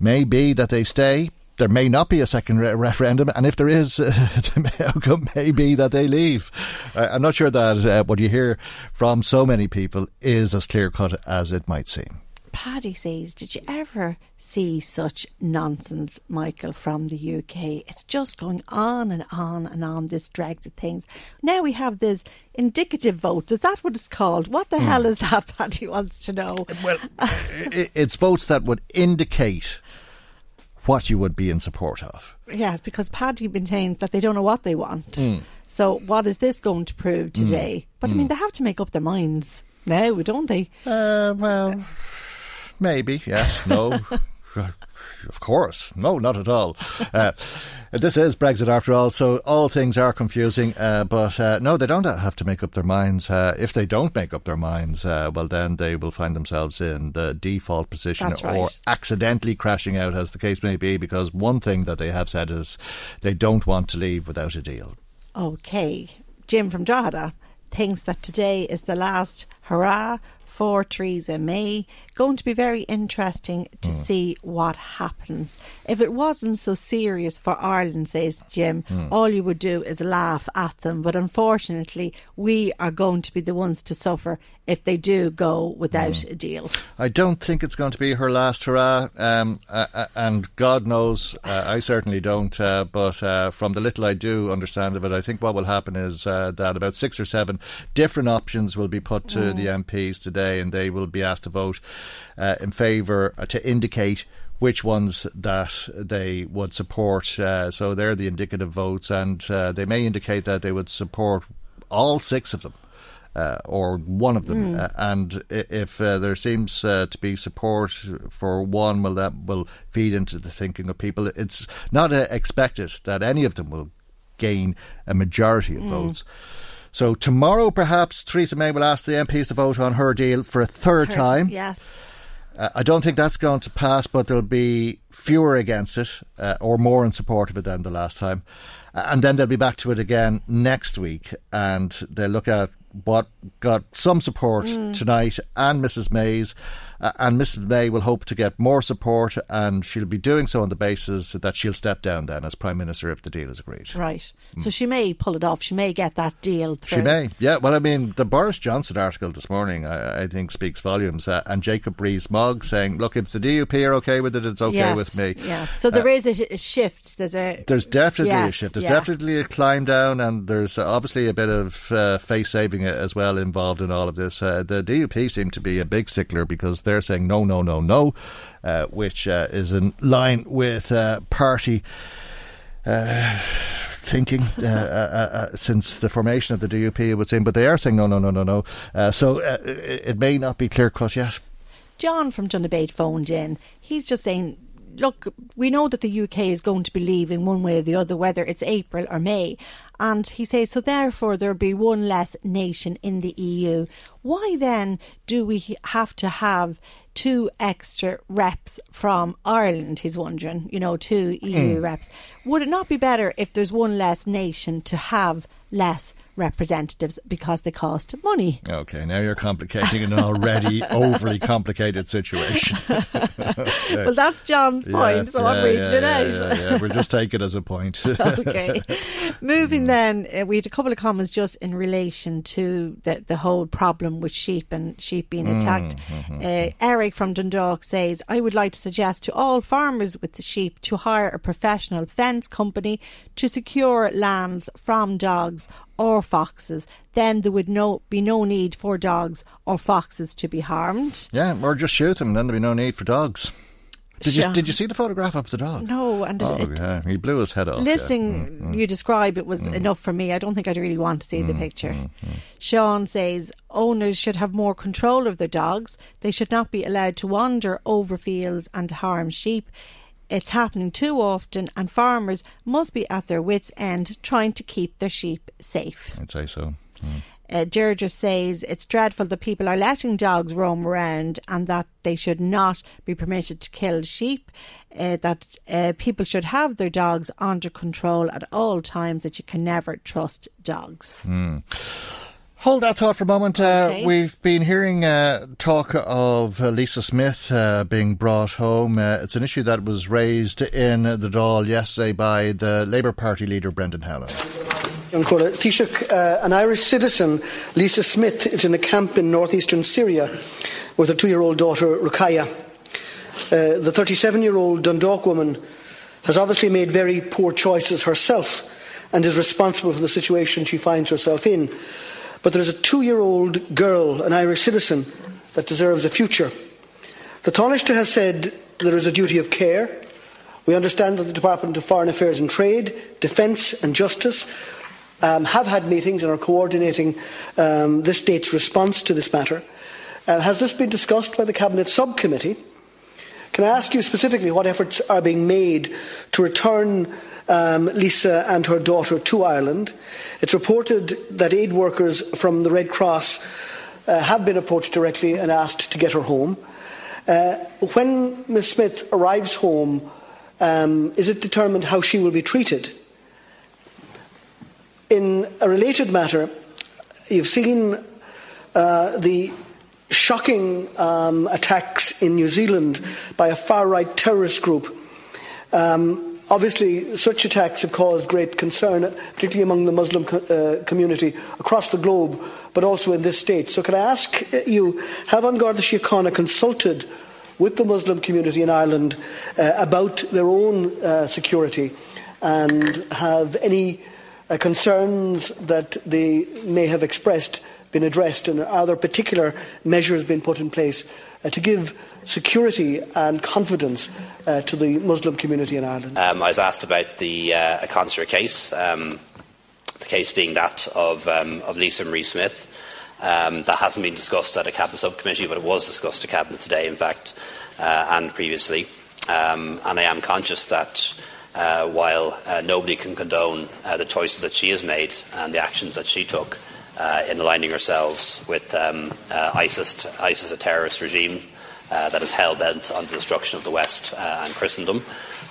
may be that they stay. There may not be a second re- referendum, and if there is, uh, the outcome may be that they leave. Uh, I'm not sure that uh, what you hear from so many people is as clear cut as it might seem. Paddy says, Did you ever see such nonsense, Michael, from the UK? It's just going on and on and on, this drags of things. Now we have this indicative vote. Is that what it's called? What the hell is that, Paddy wants to know? Well, it's votes that would indicate what you would be in support of. Yes, because Paddy maintains that they don't know what they want. Hmm. So what is this going to prove today? But I mean, they have to make up their minds now, don't they? Uh, well, maybe, yes, no. Of course. No, not at all. Uh, this is Brexit after all, so all things are confusing. Uh, but uh, no, they don't have to make up their minds. Uh, if they don't make up their minds, uh, well, then they will find themselves in the default position That's or accidentally crashing out, as the case may be, because one thing that they have said is they don't want to leave without a deal. Okay. Jim from Drogheda thinks that today is the last hurrah for Theresa May. Going to be very interesting to see what happens. If it wasn't so serious for Ireland, says Jim, all you would do is laugh at them. But unfortunately, we are going to be the ones to suffer if they do go without a deal. I don't think it's going to be her last hurrah, um, uh, uh, and God knows, uh, I certainly don't. Uh, but uh, from the little I do understand of it, I think what will happen is uh, that about six or seven different options will be put to the MPs today, and they will be asked to vote uh, in favour uh, to indicate which ones that they would support. Uh, so they're the indicative votes, and uh, they may indicate that they would support all six of them uh, or one of them. Uh, and if uh, there seems uh, to be support for one, well, that will feed into the thinking of people. It's not uh, expected that any of them will gain a majority of votes. So tomorrow, perhaps Theresa May will ask the MPs to vote on her deal for a third time. Yes. Uh, I don't think that's going to pass, but there'll be fewer against it uh, or more in support of it than the last time. And then they'll be back to it again next week and they'll look at what got some support tonight and Mrs. May's. Uh, and Mrs. May will hope to get more support, and she'll be doing so on the basis that she'll step down then as Prime Minister if the deal is agreed. Right. So she may pull it off. She may get that deal through. She may, yeah. Well, I mean, the Boris Johnson article this morning, I, I think, speaks volumes. Uh, and Jacob Rees-Mogg saying, "Look, if the DUP are okay with it, it's okay yes, with me." Yes. So there is a, shift. There's a There's definitely a shift. There's yeah. definitely a climb down, and there's uh, obviously a bit of uh, face saving as well involved in all of this. Uh, the DUP seem to be a big stickler because they're saying no, no, no, no, uh, which uh, is in line with uh, party uh, thinking uh, since the formation of the DUP, it would seem. But they are saying no, no, no, no, no. So it, it may not be clear cut yet. John from Donabate phoned in. He's just saying, look, we know that the UK is going to be leaving one way or the other, whether it's April or May. And he says, so therefore there'll be one less nation in the EU. Why then do we have to have two extra reps from Ireland? He's wondering, you know, two EU hmm. reps. Would it not be better if there's one less nation to have less representatives because they cost money? Okay, now you're complicating an already overly complicated situation. Well, that's John's point, so I'm yeah, reading yeah, it yeah, out. Yeah, yeah. We'll just take it as a point. okay. Moving then, uh, we had a couple of comments just in relation to the, the whole problem with sheep and sheep being attacked. Uh, Eric from Dundalk says, I would like to suggest to all farmers with the sheep to hire a professional fence company to secure lands from dogs or foxes. Then there would no be no need for dogs or foxes to be harmed. yeah, or just shoot them, then there'd be no need for dogs. Did you did you see the photograph of the dog? No, and Oh, it, yeah, he blew his head off. yeah. listening mm, mm. you describe it was mm. enough for me. I don't think I'd really want to see the picture. Sean says owners should have more control of their dogs. They should not be allowed to wander over fields and harm sheep. It's happening too often, and farmers must be at their wits' end trying to keep their sheep safe. I'd say so. Mm. Uh, Deirdre says it's dreadful that people are letting dogs roam around and that they should not be permitted to kill sheep, uh, that uh, people should have their dogs under control at all times, that you can never trust dogs. Mm. Hold that thought for a moment. Uh. We've been hearing uh, talk of uh, Lisa Smith uh, being brought home. Uh, it's an issue that was raised in the Dáil yesterday by the Labour Party leader Brendan Howlin. Taoiseach, uh, an Irish citizen, Lisa Smith, is in a camp in northeastern Syria with her two year old daughter, Rukaya. the 37 year old Dundalk woman has obviously made very poor choices herself and is responsible for the situation she finds herself in. But there's a two year old girl, an Irish citizen, that deserves a future. The Taoiseach has said there is a duty of care. We understand that the Department of Foreign Affairs and Trade, Defence and Justice um, have had meetings and are coordinating um, this state's response to this matter. Uh, has this been discussed by the Cabinet Subcommittee? Can I ask you specifically what efforts are being made to return um, Lisa and her daughter to Ireland. It's reported that aid workers from the Red Cross uh, have been approached directly and asked to get her home. Uh, when Ms Smith arrives home, um, is it determined how she will be treated? In a related matter, you've seen uh, the shocking um, attacks in New Zealand by a far right terrorist group. Um, Obviously, such attacks have caused great concern, particularly among the Muslim co- uh, community across the globe, but also in this state. So, can I ask you, have An Garda Síochána consulted with the Muslim community in Ireland uh, about their own uh, security and have any uh, concerns that they may have expressed been addressed? And are there particular measures being put in place uh, to give security and confidence uh, to the Muslim community in Ireland? Um, I was asked about the uh, concert case, um, the case being that of, um, of Lisa Marie Smith. Um, that hasn't been discussed at a cabinet subcommittee, but it was discussed at cabinet today, in fact, uh, and previously. Um, and I am conscious that uh, while uh, nobody can condone uh, the choices that she has made and the actions that she took in aligning ourselves with um, ISIS, ISIS, a terrorist regime uh, that is hell bent on the destruction of the West uh, and Christendom.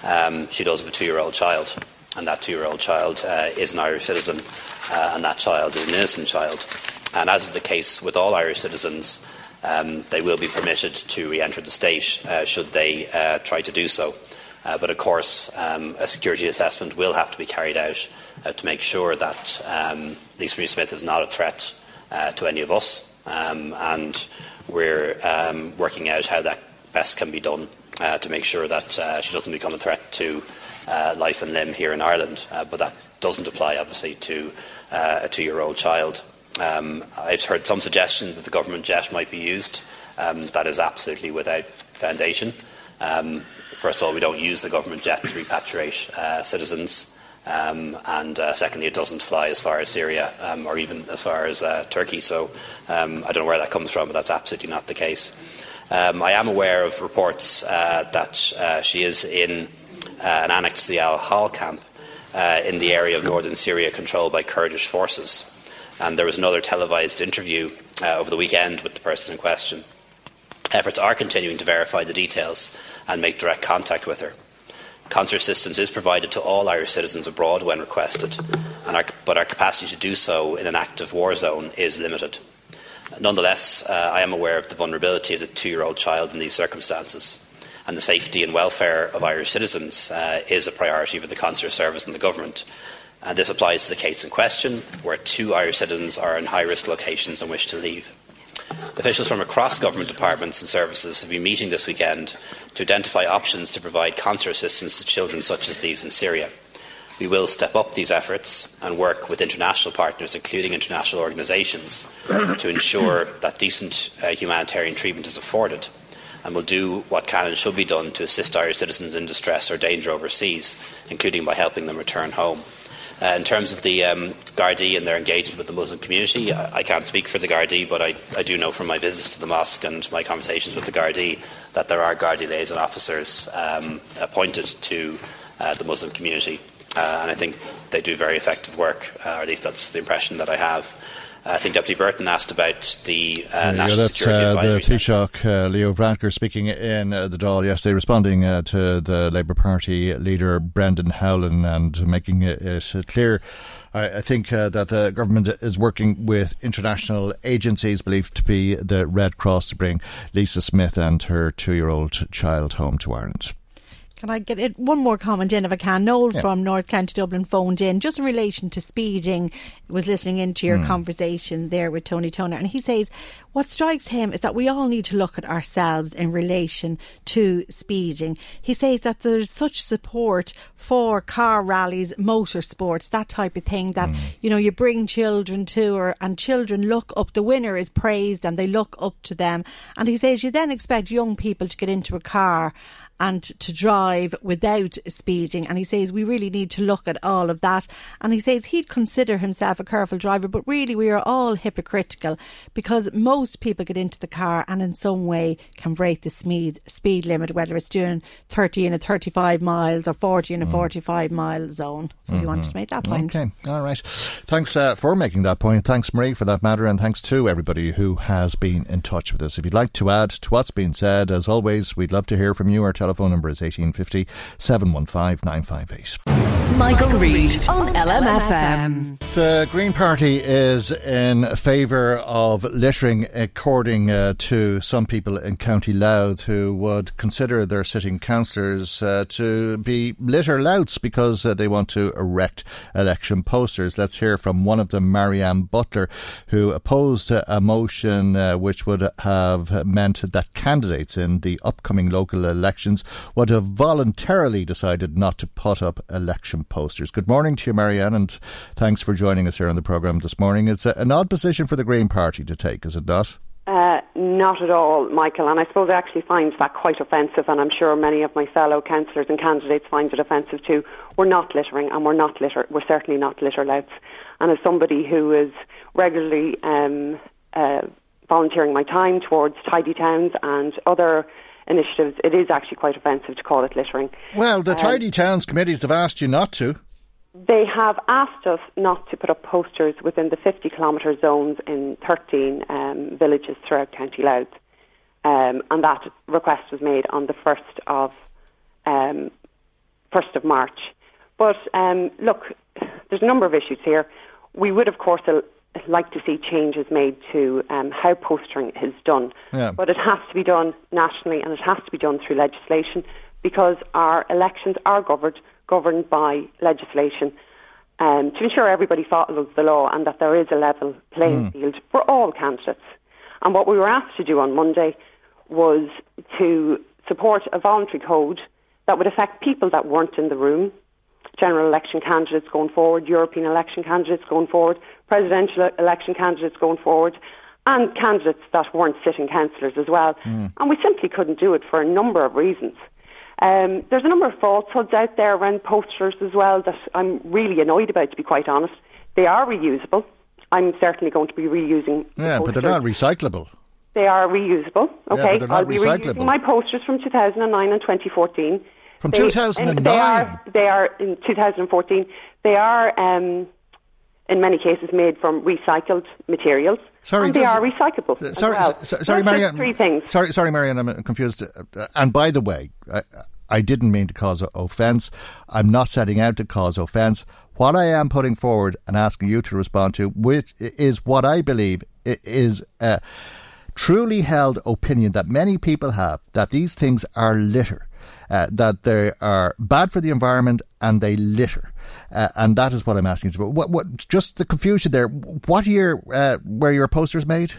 Um, she does have a two year old child, and that two year old child uh, is an Irish citizen, uh, and that child is an innocent child. And as is the case with all Irish citizens, um, they will be permitted to re enter the state uh, should they uh, try to do so. but of course, um, a security assessment will have to be carried out to make sure that um, Lisa Marie Smith is not a threat to any of us. Um, and we're um, working out how that best can be done uh, to make sure that uh, she doesn't become a threat to uh, life and limb here in Ireland. Uh, but that doesn't apply, obviously, to uh, a two year old child. Um, I've heard some suggestions that the government jet might be used. Um, that is absolutely without foundation. Um, first of all, we don't use the government jet to repatriate uh, citizens. Um, and uh, secondly, it doesn't fly as far as Syria um, or even as far as uh, Turkey. So um, I don't know where that comes from, but that's absolutely not the case. Um, I am aware of reports uh, that uh, she is in uh, an annex to the Al Hol camp uh, in the area of northern Syria controlled by Kurdish forces. And there was another televised interview over the weekend with the person in question. Efforts are continuing to verify the details and make direct contact with her. Consular assistance is provided to all Irish citizens abroad when requested, our, but our capacity to do so in an active war zone is limited. Nonetheless, uh, I am aware of the vulnerability of the two year old child in these circumstances, and the safety and welfare of Irish citizens uh, is a priority for the Consular Service and the Government. And this applies to the case in question, where two Irish citizens are in high risk locations and wish to leave. Officials from across government departments and services have been meeting this weekend to identify options to provide consular assistance to children such as these in Syria. We will step up these efforts and work with international partners, including international organisations, to ensure that decent uh, humanitarian treatment is afforded. And will do what can and should be done to assist Irish citizens in distress or danger overseas, including by helping them return home. Uh, in terms of the um, Gardaí and their engagement with the Muslim community, I, I can't speak for the Gardaí, but I, I, do know from my visits to the mosque and my conversations with the Gardaí that there are Gardaí liaison officers um, appointed to uh, the Muslim community. Uh, and I think they do very effective work, uh, or at least that's the impression that I have. I think Deputy Burton asked about the uh, yeah, National that's, Security uh, Advisory the Taoiseach uh, Leo Varadkar speaking in uh, the Dáil yesterday, responding uh, to the Labour Party leader Brendan Howlin and making it, it clear. I, I think uh, that the government is working with international agencies believed to be the Red Cross to bring Lisa Smith and her two-year-old child home to Ireland. Can I get it, one more comment in if I can? Noel Yeah. from North County Dublin phoned in just in relation to speeding. Was listening into your Hmm. conversation there with Tony Toner, and he says what strikes him is that we all need to look at ourselves in relation to speeding. He says that there's such support for car rallies, motorsports, that type of thing. That Hmm. you know you bring children to, or and children look up. The winner is praised, and they look up to them. And he says you then expect young people to get into a car and to drive without speeding. And he says we really need to look at all of that. And he says he'd consider himself a careful driver, but really we are all hypocritical because most people get into the car and in some way can break the speed speed limit, whether it's doing 30 in a 35 miles or 40 in a 45 mile zone. So he wanted to make that point. Okay, all right. Thanks uh, for making that point. Thanks, Marie, for that matter, and thanks to everybody who has been in touch with us. If you'd like to add to what's been said, as always, we'd love to hear from you. Our telephone number is 1850 715 958. Michael Reade on LMFM. The Green Party is in favour of littering, according uh, to some people in County Louth who would consider their sitting councillors uh, to be litter louts because uh, they want to erect election posters. Let's hear from one of them, Marianne Butler, who opposed uh, a motion uh, which would have meant that candidates in the upcoming local elections would have voluntarily decided not to put up election posters. Good morning to you, Marianne, and thanks for joining us here on the programme this morning. It's an odd position for the Green Party to take, is it not? Uh, not at all, Michael. And I suppose I actually find that quite offensive, and I'm sure many of my fellow councillors and candidates find it offensive too. We're not littering, and we're not litter. We're certainly not litter louts. And as somebody who is regularly um, uh, volunteering my time towards tidy towns and other initiatives, it is actually quite offensive to call it littering. Well, the Um, Tidy Towns committees have asked you not to. They have asked us not to put up posters within the 50 kilometre zones in 13 um, villages throughout County Louth. Um, and that request was made on the 1st of, um, 1st of March. But um, look, there's a number of issues here. We would, of course, like to see changes made to um, how postering is done. Yeah. But it has to be done nationally and it has to be done through legislation because our elections are governed governed by legislation um, to ensure everybody follows the law and that there is a level playing field for all candidates. And what we were asked to do on Monday was to support a voluntary code that would affect people that weren't in the room, general election candidates going forward, European election candidates going forward, presidential election candidates going forward, and candidates that weren't sitting councillors as well. And we simply couldn't do it for a number of reasons. Um, there's a number of falsehoods out there around posters as well that I'm really annoyed about, to be quite honest. They are reusable. I'm certainly going to be reusing. the Yeah, but they're not recyclable. They are reusable. but Okay, they're not I'll be recyclable. reusing my posters from 2009 and 2014. From They- 2009? They are, they are in 2014. They are, um, in many cases, made from recycled materials. Sorry, and they are recyclable. Uh, as Sorry, well. so- sorry, Marianne. Three things. Sorry, sorry, Marianne. I'm confused. Uh, And by the way, I, I didn't mean to cause offence. I'm not setting out to cause offence. What I am putting forward and asking you to respond to, which is what I believe is a truly held opinion that many people have that these things are litter, uh, that they are bad for the environment and they litter. Uh, and that is what I'm asking you. What, what, just the confusion there. What year uh, were your posters made?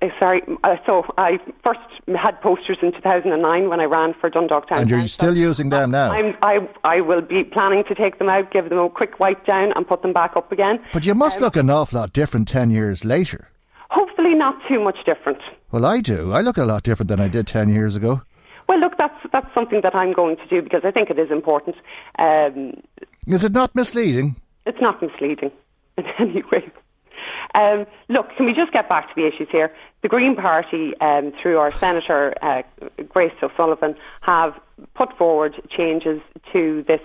Uh, sorry, uh, so I first had posters in 2009 when I ran for Dundalk Town. And you're still using them now? I'm, I, I will be planning to take them out, give them a quick wipe down, and put them back up again. But you must look an awful lot different 10 years later. Hopefully, not too much different. Well, I do. I look a lot different than I did 10 years ago. Well, look, that's that's something that I'm going to do because I think it is important. Um, Is it not misleading? it's not misleading in any way. Um, look, can we just get back to the issues here? The Green Party, um, through our Senator uh, Grace O'Sullivan, have put forward changes to this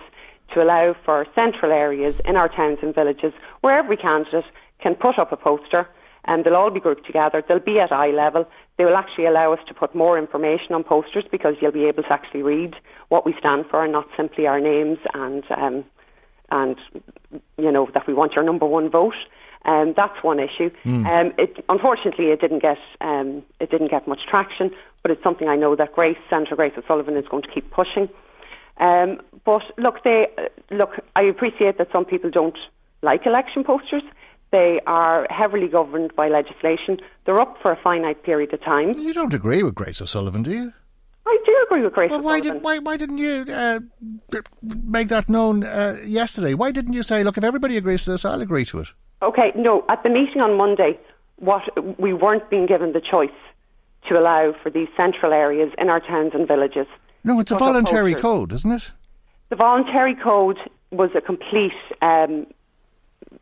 to allow for central areas in our towns and villages where every candidate can put up a poster and they'll all be grouped together. They'll be at eye level. They will actually allow us to put more information on posters because you'll be able to actually read what we stand for and not simply our names and um, and you know that we want your number one vote. Um, that's one issue. Hmm. Um, it, unfortunately, it didn't get um, it didn't get much traction, but it's something I know that Grace, Senator Grace O'Sullivan, is going to keep pushing. Um, but look, they uh, look. I appreciate that some people don't like election posters. They are heavily governed by legislation. They're up for a finite period of time. You don't agree with Grace O'Sullivan, do you? I do agree with Grace Well, why did why why didn't you uh, make that known uh, yesterday? Why didn't you say, look, if everybody agrees to this, I'll agree to it? Okay, no. At the meeting on Monday, what we weren't being given the choice to allow for these central areas in our towns and villages. No, it's a voluntary code, isn't it? The voluntary code was a complete um,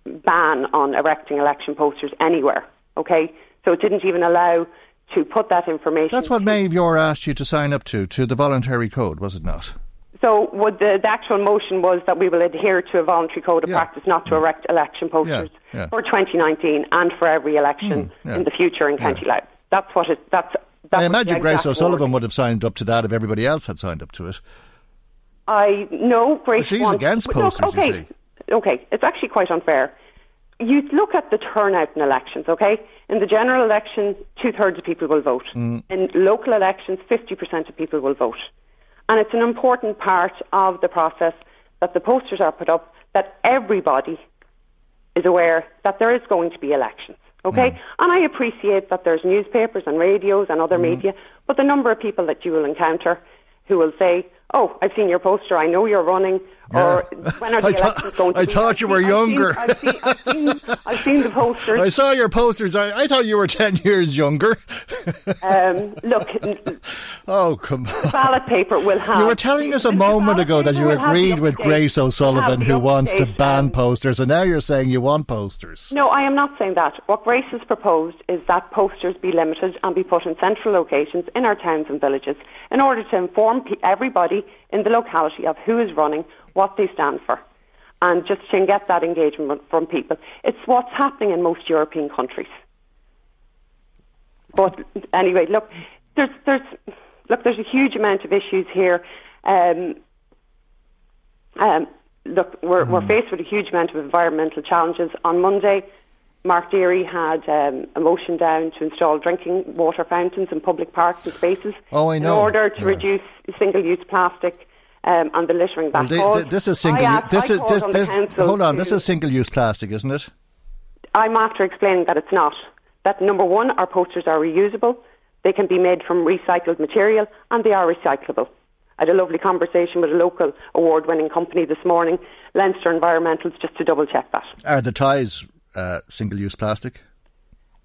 ban on erecting election posters anywhere. Okay, so it didn't even allow to put that information. That's what Maeve Yore asked you to sign up to, to the voluntary code, was it not? So, what the, the actual motion was that we will adhere to a voluntary code of Yeah. practice not to erect election posters Yeah, yeah. for 2019 and for every election Mm, in the future in County Louth. That's what it. That's. That I imagine Grace O'Sullivan wording. would have signed up to that if everybody else had signed up to it. I know Grace. she's wants- against posters, you okay, okay, it's actually quite unfair. You look at the turnout in elections. Okay, in the general election, two thirds of people will vote. Mm. In local elections, fifty percent of people will vote, and it's an important part of the process that the posters are put up that everybody is aware that there is going to be elections. Okay, and I appreciate that there's newspapers and radios and other media, but the number of people that you will encounter who will say, "Oh, I've seen your poster. I know you're running." Or when are the I elections going to I be? thought I've you were I've seen- younger. I've seen, I've seen, I've seen the posters. I saw your posters. I, I thought you were 10 years younger. Um, look, Oh, come on. ballot paper will have. You were telling us a moment ago that you will have the agreed with Grace O'Sullivan, who wants to ban posters, and now you're saying you want posters. No, I am not saying that. What Grace has proposed is that posters be limited and be put in central locations in our towns and villages in order to inform pe- everybody in the locality of who is running, what they stand for, and just to get that engagement from people. It's what's happening in most European countries. But anyway, look, there's there's look, there's a huge amount of issues here. Um, um, look, we're, we're faced with a huge amount of environmental challenges. On Monday, Mark Dearey had um, a motion down to install drinking water fountains in public parks and spaces Oh, I know. in order to Yeah. reduce single-use plastic um, and the littering that Well, caused. this is single. asked- This is called this. on this hold on. to- This is single-use plastic, isn't it? I'm after explaining that it's not. That number one, our posters are reusable, they can be made from recycled material, and they are recyclable. I had a lovely conversation with a local award winning company this morning, Leinster Environmentals, just to double check that. Are the ties uh, single-use plastic?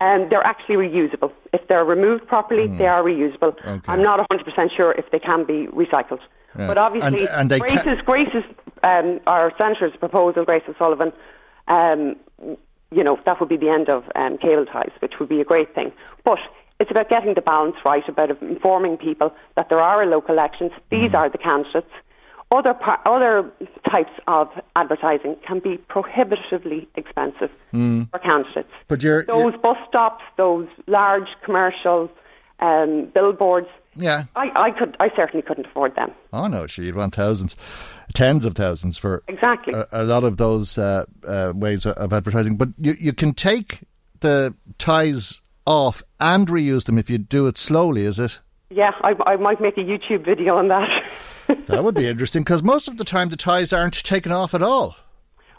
Um, they're actually reusable. If they're removed properly, they are reusable. Hmm. Okay. I'm not 100% sure if they can be recycled. Yeah. But obviously, And- and Grace's, ca- Grace's um, our Senator's proposal, Grace O'Sullivan, um, you know, that would be the end of um, cable ties, which would be a great thing. But it's about getting the balance right, about informing people that there are local elections, Hmm. these are the candidates. Other, par- other types of advertising can be prohibitively expensive for candidates. But you're, Those bus stops, those large commercial um, billboards, yeah. I, I could, I certainly couldn't afford them. Oh no, sure, you'd want thousands, tens of thousands for Exactly. a, a lot of those uh, uh, ways of- of advertising. But you you can take the ties off and reuse them if you do it slowly. Is it? Yeah, I, I might make a YouTube video on that. That would be interesting because most of the time the ties aren't taken off at all.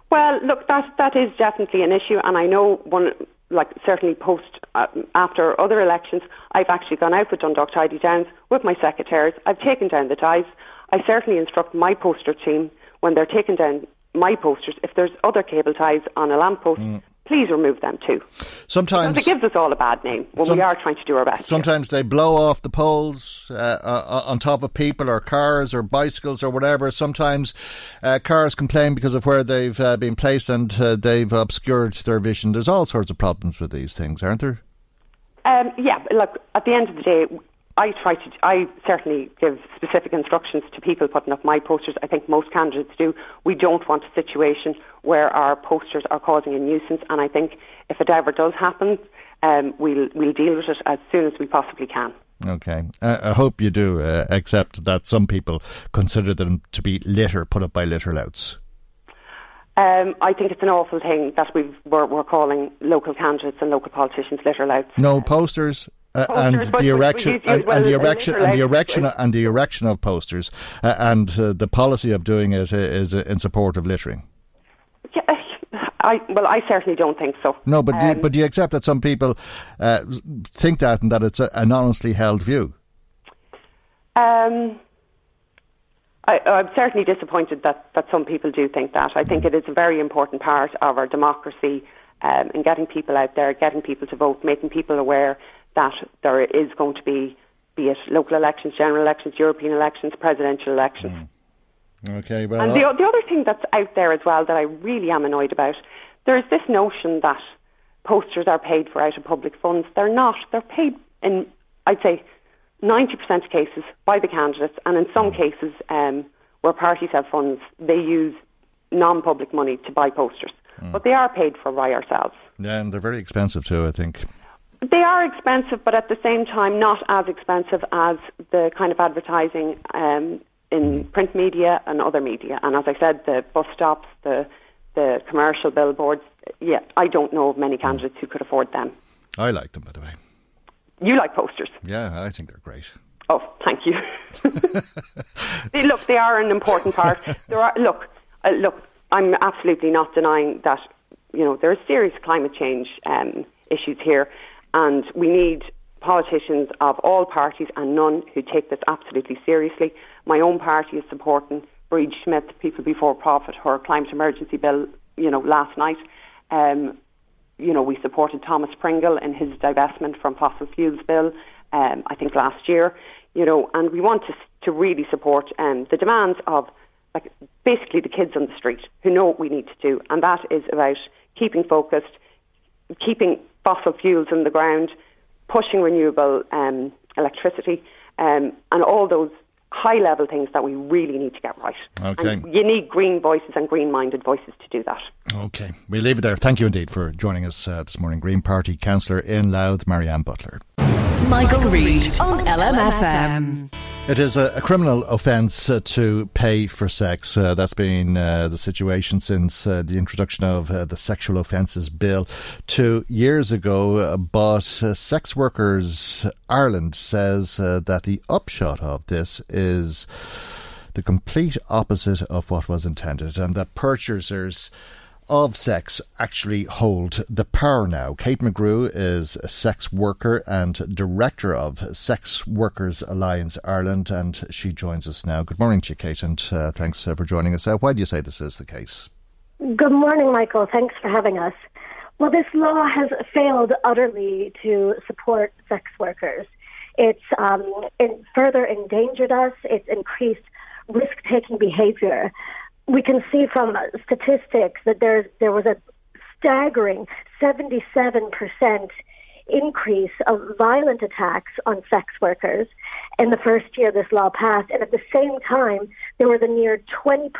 Well, look, that that is definitely an issue, and I know one, like certainly post uh, after other elections, I've actually gone out with Dundalk Tidy Towns with my secretaries. I've taken down the ties. I certainly instruct my poster team when they're taking down my posters. If there's other cable ties on a lamppost, please remove them too. Sometimes Because it gives us all a bad name when Some- we are trying to do our best. here. Sometimes they blow off the poles uh, uh, on top of people or cars or bicycles or whatever. Sometimes uh, cars complain because of where they've uh, been placed and uh, they've obscured their vision. There's all sorts of problems with these things, aren't there? Um, yeah, but look, at the end of the day, I try to, I certainly give specific instructions to people putting up my posters. I think most candidates do. We don't want a situation where our posters are causing a nuisance, and I think if it ever does happen, um, we'll we'll deal with it as soon as we possibly can. Okay. Uh, I hope you do uh, accept that some people consider them to be litter put up by litter louts. Um, I think it's an awful thing that we are we're calling local candidates and local politicians litter louts. No posters, uh, and the erection uh, and the erection and the erection and the erection of posters uh, and uh, the policy of doing it is in support of littering. Yeah, I well, I certainly don't think so. No, but um, do you, um, but do you accept that some people uh, think that and that it's a, an honestly held view? Um. I, I'm certainly disappointed that, that some people do think that. I think it is a very important part of our democracy um, in getting people out there, getting people to vote, making people aware that there is going to be, be it local elections, general elections, European elections, presidential elections. Mm. Okay, well. And the, the other thing that's out there as well that I really am annoyed about, there is this notion that posters are paid for out of public funds. They're not. They're paid in, I'd say, 90% of cases by the candidates, and in some mm. cases um, where parties have funds, they use non-public money to buy posters. Mm. But they are paid for by ourselves. Yeah, and they're very expensive too, I think. They are expensive, but at the same time, not as expensive as the kind of advertising um, in mm. print media and other media. And as I said, the bus stops, the the commercial billboards. Yeah, I don't know of many mm. candidates who could afford them. I like them, by the way. You like posters? Yeah, I think they're great. Oh, thank you. look, they are an important part. There are look, uh, look. I'm absolutely not denying that. You know, there are serious climate change um, issues here, and we need politicians of all parties and none who take this absolutely seriously. My own party is supporting Bríd Smith, People Before Profit, her climate emergency bill, you know, last night. Um, you know, we supported Thomas Pringle in his divestment from fossil fuels bill, um, I think last year, you know, and we want to, to really support um, the demands of like basically the kids on the street who know what we need to do, and that is about keeping focused, keeping fossil fuels in the ground, pushing renewable um, electricity, um, and all those high level things that we really need to get right. Okay. And you need green voices and green minded voices to do that. Okay. We'll leave it there. Thank you indeed for joining us uh, this morning. Green Party Councillor in Louth, Marianne Butler. Michael, Reade on LMFM. It is a, a criminal offence uh, to pay for sex. Uh, that's been uh, the situation since uh, the introduction of uh, the Sexual Offences Bill two years ago. Uh, but Sex Workers Ireland says that the upshot of this is the complete opposite of what was intended, and that purchasers of sex actually hold the power now. Kate McGrew is a sex worker and director of Sex Workers Alliance Ireland, and she joins us now. Good morning to you, Kate, and uh, thanks uh, for joining us. Uh, why do you say this is the case? Good morning, Michael. Thanks for having us. Well, this law has failed utterly to support sex workers. It's um, it further endangered us. It's increased risk-taking behavior we can see from statistics that there's, there was a staggering 77% increase of violent attacks on sex workers in the first year this law passed. And at the same time, there was a near 20%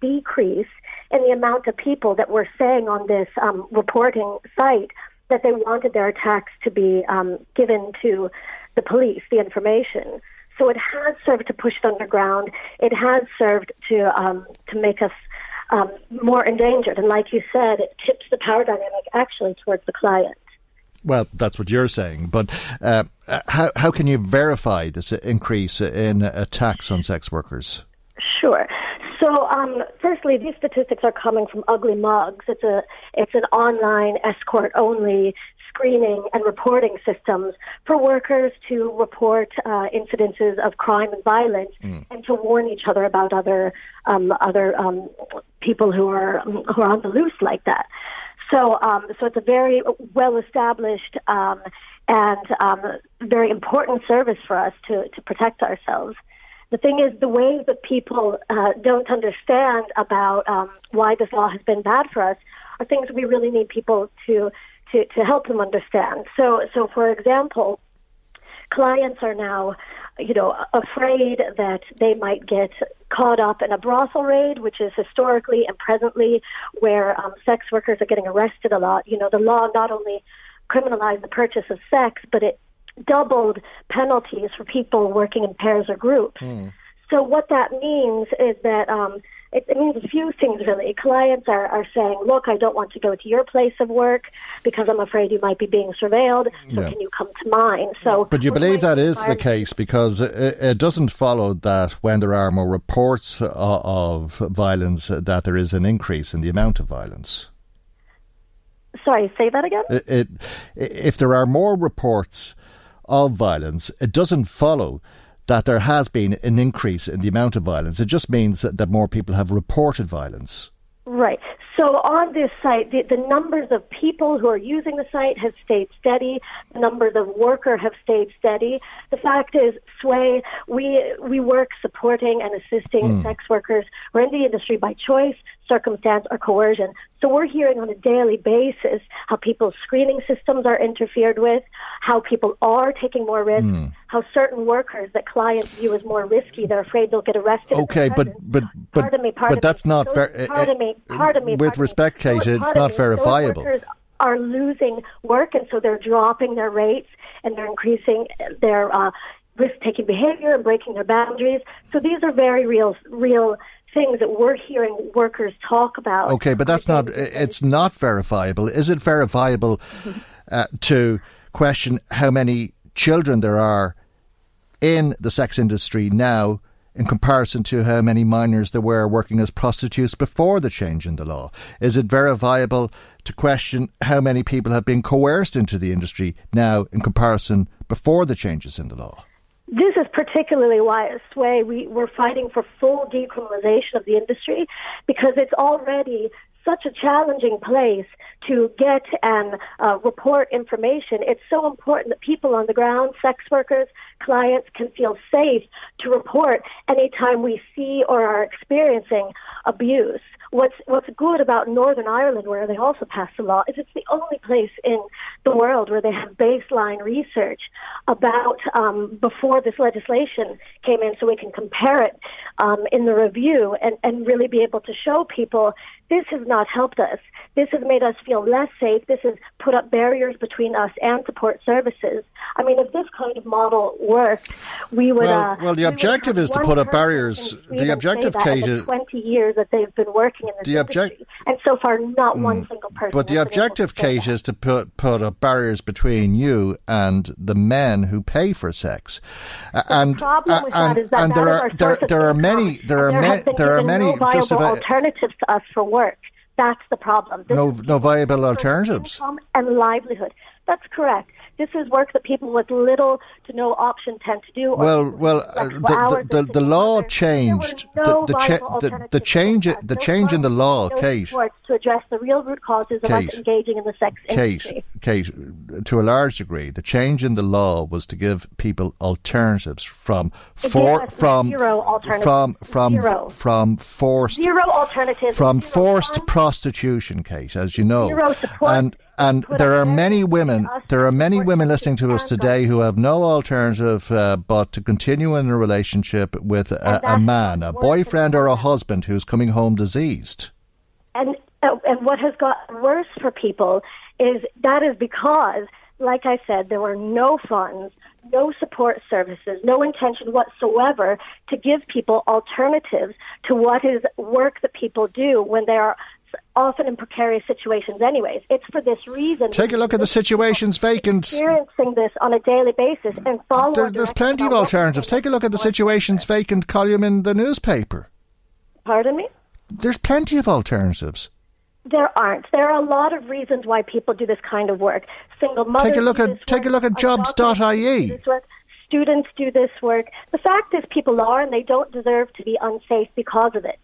decrease in the amount of people that were saying on this um, reporting site that they wanted their attacks to be um, given to the police, the information. So it has served to push it underground. It has served to um, to make us um, more endangered. And like you said, it tips the power dynamic actually towards the client. Well, that's what you're saying. But uh, how how can you verify this increase in attacks on sex workers? Sure. So, um, firstly, these statistics are coming from Ugly Mugs. It's a it's an online escort only screening and reporting systems for workers to report uh, incidences of crime and violence mm. and to warn each other about other um, other um, people who are who are on the loose like that. So, um, so it's a very well established um, and um, very important service for us to to protect ourselves. The thing is, the ways that people uh, don't understand about um, why this law has been bad for us are things we really need people to to, to help them understand. So, so for example, clients are now, you know, afraid that they might get caught up in a brothel raid, which is historically and presently where um, sex workers are getting arrested a lot. You know, the law not only criminalized the purchase of sex, but it doubled penalties for people working in pairs or groups. Hmm. So what that means is that um, it, it means a few things really. Clients are, are saying, "Look, I don't want to go to your place of work because I'm afraid you might be being surveilled. So Yeah. can you come to mine?" So, But you believe that is the case because it, it doesn't follow that when there are more reports o- of violence, uh, that there is an increase in the amount of violence. Sorry, say that again. It, if there are more reports of violence, it doesn't follow that there has been an increase in the amount of violence. It just means that, more people have reported violence. Right. So on this site, the, the numbers of people who are using the site have stayed steady. The numbers of worker have stayed steady. The fact is, SWAI, we we work supporting and assisting Mm. sex workers. We're in the industry by choice, circumstance, or coercion. So we're hearing on a daily basis how people's screening systems are interfered with, how people are taking more risks, Mm. how certain workers that clients view as more risky, they're afraid they'll get arrested. Okay, but but but Pardon me, pardon but that's me. not fair. uh, Pardon me, pardon me. With pardon respect, Kate, Those- it's not me, verifiable. Those workers are losing work, and so they're dropping their rates and they're increasing their uh, risk-taking behavior and breaking their boundaries. So these are very real, real things that we're hearing workers talk about. Okay, but that's not. It's not verifiable. Is it verifiable uh, to question how many children there are in the sex industry now? In comparison to how many minors there were working as prostitutes before the change in the law, is it verifiable to question how many people have been coerced into the industry now in comparison before the changes in the law? This is particularly why at SWAI we, we're fighting for full decriminalization of the industry because it's already such a challenging place to get and uh, report information. It's so important that people on the ground, sex workers, clients can feel safe to report anytime we see or are experiencing abuse. What's what's good about Northern Ireland, where they also passed the law, is it's the only place in the world where they have baseline research about um, before this legislation came in, so we can compare it um, in the review and, and really be able to show people this has not helped us. This has made us feel less safe. This has put up barriers between us and support services. I mean, if this kind of model worked, we would. Well, uh, well, the we objective is to put up barriers. The objective, Kate, is- 20 years that they've been working in this The object- industry, and so far, not one Mm. single person. But the has been able objective, Kate, is to put put up barriers between you and the men who pay for sex. Uh, and problem with uh, and, that is that and there are there, there are many there are and there ma- have there are many no just about alternatives to us for work. That's the problem. This no no viable alternatives. and livelihood. That's correct. This is work that people with little to no option tend to do. Well, well, uh, the, the, the, the law changed. no The, the, cha- the, change the change in the law, no Kate. to address the real root causes of Kate. us engaging in the sex Kate, industry. Kate, to a large degree, the change in the law was to give people alternatives from for from from from Zero. from forced Zero alternatives. from zero forced prostitution, Kate, as you know, Zero support and and there are many women there are many women listening to us today who have no alternative uh, but to continue in a relationship with a, a man, a boyfriend or a husband who's coming home diseased. And uh, and what has gotten worse for people is that is because, like I said, there were no funds, no support services, no intention whatsoever to give people alternatives to what is work that people do when they are often in precarious situations anyways. It's for this reason. Take a look at the situations vacant. Experiencing this on a daily basis and follow There, there's plenty of alternatives. Take a look at the situations vacant column in the newspaper. Pardon me? There's plenty of alternatives. There aren't. There are a lot of reasons why people do this kind of work. Single mothers. Take a look at take a look at our doctors do jobs.ie. Students do this work. The fact is, people are, and they don't deserve to be unsafe because of it.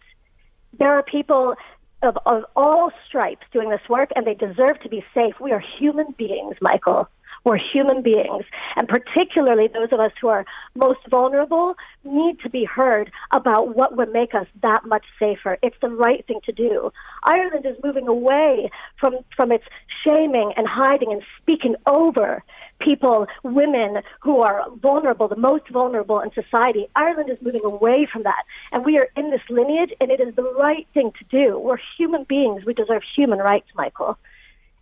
There are people of, of all stripes doing this work, and they deserve to be safe. We are human beings, Michael. We're human beings, and particularly those of us who are most vulnerable need to be heard about what would make us that much safer. It's the right thing to do. Ireland is moving away from, from its shaming and hiding and speaking over people, women who are vulnerable, the most vulnerable in society. Ireland is moving away from that. And we are in this lineage, and it is the right thing to do. We're human beings. We deserve human rights, Michael.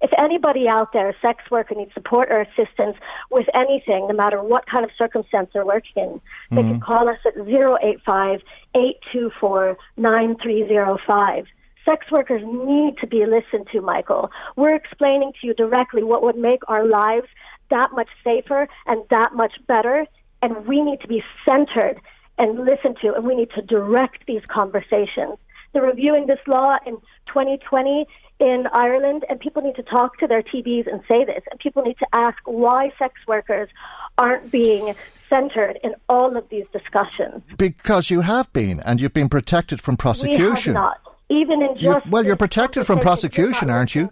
If anybody out there, a sex worker, needs support or assistance with anything, no matter what kind of circumstance they're working in, they can mm-hmm. call us at 085 824 9305. Sex workers need to be listened to, Michael. We're explaining to you directly what would make our lives that much safer and that much better, and we need to be centered and listened to, and we need to direct these conversations. They're reviewing this law in 2020 in Ireland, and people need to talk to their TDs and say this, and people need to ask why sex workers aren't being centered in all of these discussions. Because you have been, and you've been protected from prosecution. We have not. Even in You- just well, you're protected from prosecution, aren't you?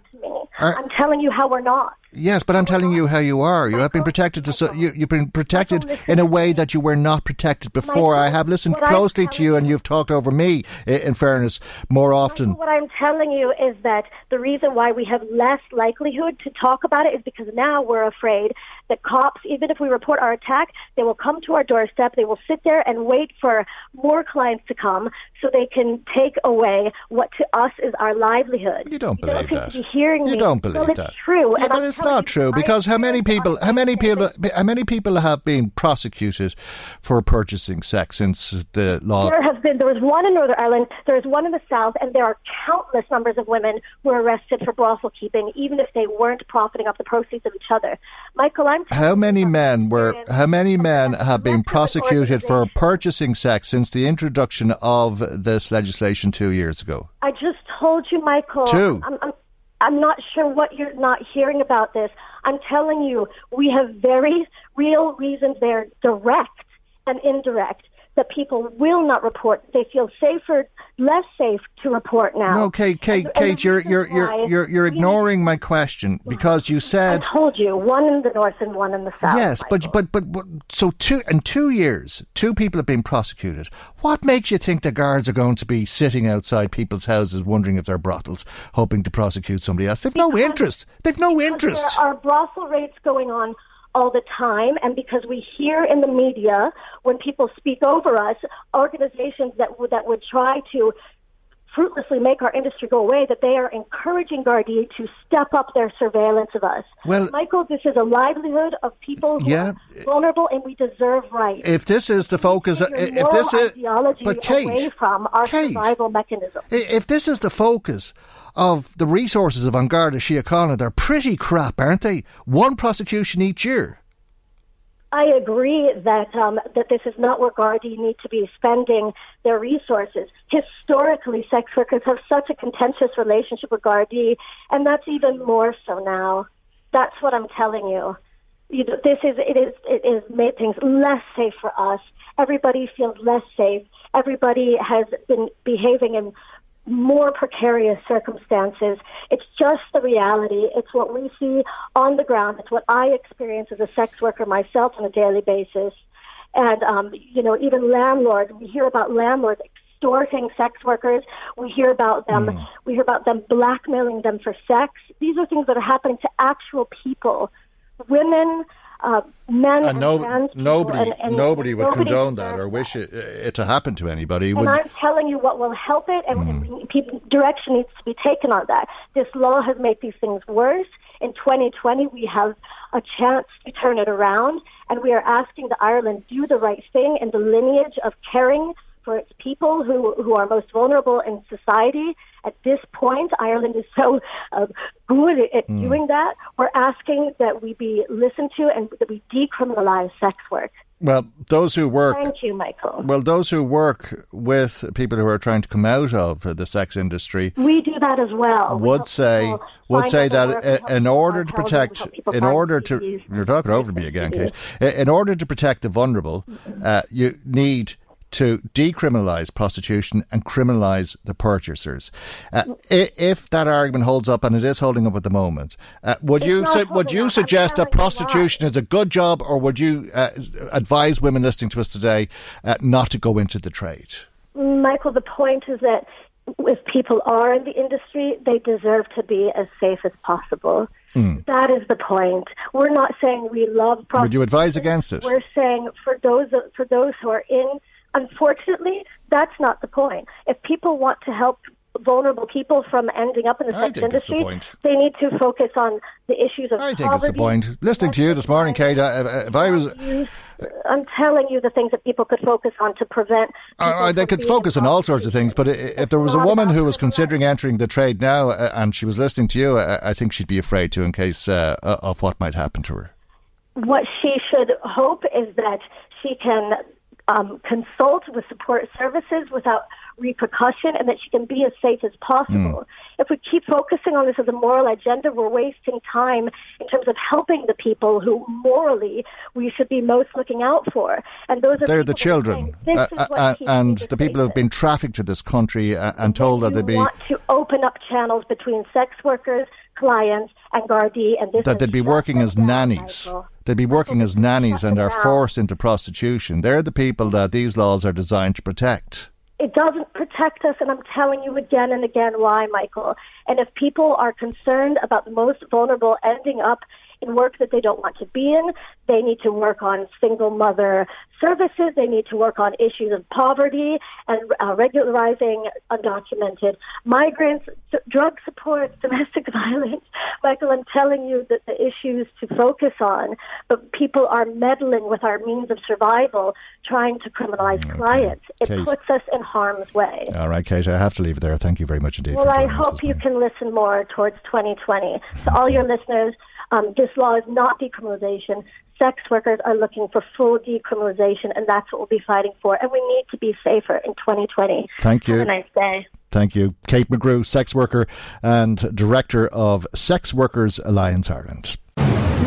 Are- I'm telling you how we're not. Yes, but I'm telling you how you are. You have been protected. To, so, you, you've been protected in a way that you were not protected before. I have listened closely to you, and you've talked over me. In fairness, more often. What I'm telling you is that the reason why we have less likelihood to talk about it is because now we're afraid that cops, even if we report our attack, they will come to our doorstep. They will sit there and wait for more clients to come so they can take away what to us is our livelihood. You don't You don't believe that. be hearing You me. don't believe well, it's true. Yeah, and I'm it's not true because how many people, how many people, how many people have been prosecuted for purchasing sex since the law? There have been. There was one in Northern Ireland. There is one in the South, and there are countless numbers of women who are arrested for brothel keeping, even if they weren't profiting off the proceeds of each other. Michael, I'm. How many men were? How many men have been prosecuted for purchasing sex since the introduction of this legislation two years ago? I just told you, Michael. Two. I'm, I'm, I'm not sure what you're not hearing about this. I'm telling you, we have very real reasons there, direct and indirect, that people will not report. They feel safer, less safe to report now. No, Kate, Kate, And- and Kate, the you're you're you're you're you're ignoring my question because you said I told you, one in the north and one in the south. yes, but, but but but so two in two years, two people have been prosecuted. What makes you think the guards are going to be sitting outside people's houses wondering if they're brothels, hoping to prosecute somebody else? They've no interest. They've no interest. There are brothel raids going on all the time, and because we hear in the media when people speak over us, organizations that would that would try to fruitlessly make our industry go away, that they are encouraging Gardaí to step up their surveillance of us. Well- Michael, this is a livelihood of people who Yeah. are vulnerable, and we deserve rights. If this is the focus, if this is, ideology but Kate, away from our Kate, survival mechanism. If this is the focus of the resources of An Garda Síochána, they're pretty crap, aren't they? One prosecution each year. I agree that um, that this is not where Gardaí need to be spending their resources. Historically, sex workers have such a contentious relationship with Gardaí, and that's even more so now. That's what I'm telling you. you know, this is it is it is made things less safe for us. Everybody feels less safe. Everybody has been behaving in more precarious circumstances. It's just the reality. It's what we see on the ground. It's what I experience as a sex worker myself on a daily basis. And, um, you know, even landlords, we hear about landlords extorting sex workers. We hear about them, we hear about them blackmailing them for sex. These are things that are happening to actual people, women, uh, men, and, And no, people, nobody, and- and nobody would nobody condone that or wish it, it to happen to anybody. and Would, I'm telling you what will help it, and, and we- people, direction needs to be taken on that. This law has made these things worse. In 2020, we have a chance to turn it around, and we are asking the Ireland do the right thing in the lineage of caring for its people who, who are most vulnerable in society. At this point, Ireland is so uh, good at doing that. We're asking that we be listened to and that we decriminalize sex work. well, those who work Thank you, Michael. Well, those who work with people who are trying to come out of the sex industry We do that as well. We would help say would say that we in order to protect, in order to you're talking over me again, Kate. In order to protect the vulnerable, uh, you need to decriminalise prostitution and criminalise the purchasers. Uh, if that argument holds up, and it is holding up at the moment, uh, would It's you su- would you. Suggest that telling you why. prostitution is a good job, or would you uh, advise women listening to us today uh, not to go into the trade? Michael, the point is that if people are in the industry, they deserve to be as safe as possible. That is the point. We're not saying we love prostitution. Would you advise against it? We're saying for those for those who are in, unfortunately, that's not the point. If people want to help vulnerable people from ending up in the I sex it's the industry. They need to focus on the issues of I think poverty. it's the point. Listening to you this morning, Kate, uh, if I was. I'm telling you the things that people could focus on to prevent. Uh, they could focus on all sorts of things, but if there was a woman who was considering entering the trade now uh, and she was listening to you, I, I think she'd be afraid to in case uh, of what might happen to her. What she should hope is that she can um, consult with support services without repercussion and that she can be as safe as possible. If we keep focusing on this as a moral agenda, we're wasting time in terms of helping the people who morally we should be most looking out for. And those are They're the children, uh, is uh, what and the people who've been trafficked to this country uh, and told that they'd be want to open up channels between sex workers, clients, and Gardaí, and this that they'd be working as nannies. They'd be working as nannies and are forced into prostitution. They're the people that these laws are designed to protect. it doesn't protect us, and I'm telling you again and again why, Michael. And if people are concerned about the most vulnerable ending up in work that they don't want to be in, they need to work on single mother services. They need to work on issues of poverty and uh, regularizing undocumented migrants, d- drug support, domestic violence. Michael, I'm telling you that the issues to focus on, but people are meddling with our means of survival, trying to criminalize clients. It Kate. puts us in harm's way. All right, Kate, I have to leave it there. Thank you very much indeed Well, I hope you can listen more towards 2020. To all your listeners, um, this law is not decriminalization. Sex workers are looking for full decriminalization, and that's what we'll be fighting for. And we need to be safer in 2020. Thank you. Have a nice day. Thank you. Kate McGrew, sex worker and director of Sex Workers Alliance Ireland.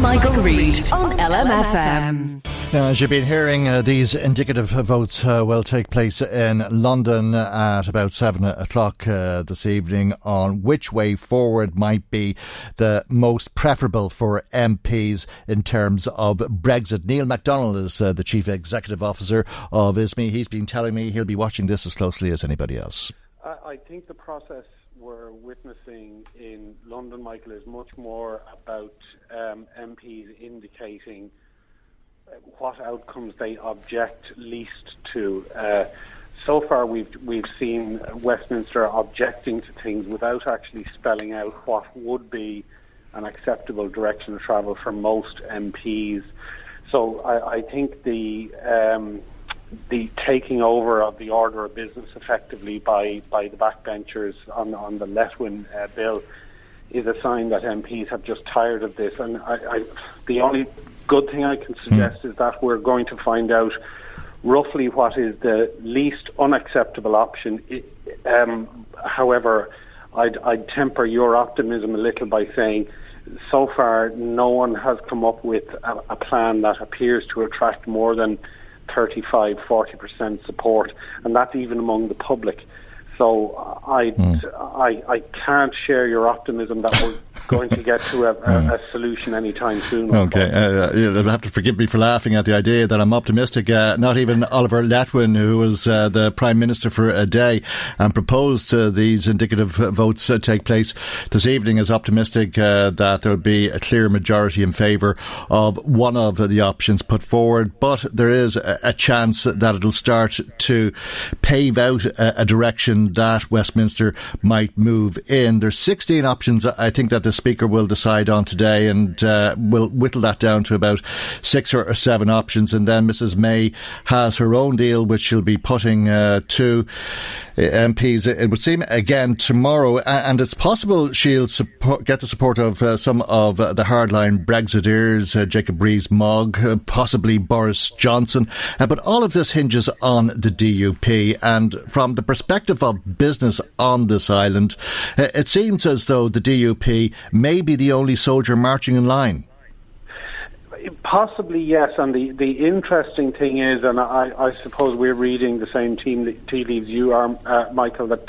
Michael Reade on LMFM. Now, as you've been hearing, uh, these indicative votes uh, will take place in London at about seven o'clock uh, this evening on which way forward might be the most preferable for MPs in terms of Brexit. Neil McDonnell is uh, the chief executive officer of ISME. He's been telling me he'll be watching this as closely as anybody else. I, I think the process we're witnessing in London, Michael, is much more about um, MPs indicating uh, what outcomes they object least to. Uh, so far, we've we've seen Westminster objecting to things without actually spelling out what would be an acceptable direction of travel for most MPs. So I, I think the um, the taking over of the order of business effectively by, by the backbenchers on, on the Letwin uh, bill is a sign that MPs have just tired of this. And I, I, the only good thing I can suggest is that we're going to find out roughly what is the least unacceptable option. Um, however, I'd, I'd temper your optimism a little by saying so far no one has come up with a, a plan that appears to attract more than 35, 40% support, and that's even among the public. So uh, I, hmm. I, I can't share your optimism that we're going to get to a, a, a solution anytime soon. Okay, uh, you'll have to forgive me for laughing at the idea that I'm optimistic. Uh, not even Oliver Letwin, who was uh, the Prime Minister for a day and proposed uh, these indicative votes uh, take place this evening, is optimistic uh, that there'll be a clear majority in favour of one of the options put forward. But there is a, a chance that it'll start to pave out a, a direction that Westminster might move in. There's 16 options. I think that the Speaker will decide on today, and uh, will whittle that down to about six or, or seven options. And then Mrs May has her own deal, which she'll be putting uh, to MPs. It would seem again tomorrow, and it's possible she'll support, get the support of uh, some of uh, the hardline Brexiteers, uh, Jacob Rees-Mogg, uh, possibly Boris Johnson. Uh, but all of this hinges on the DUP, and from the perspective of business on this island, uh, it seems as though the DUP may be the only soldier marching in line. Possibly yes, and the, the interesting thing is, and I, I suppose we're reading the same team tea leaves you are, uh, Michael, that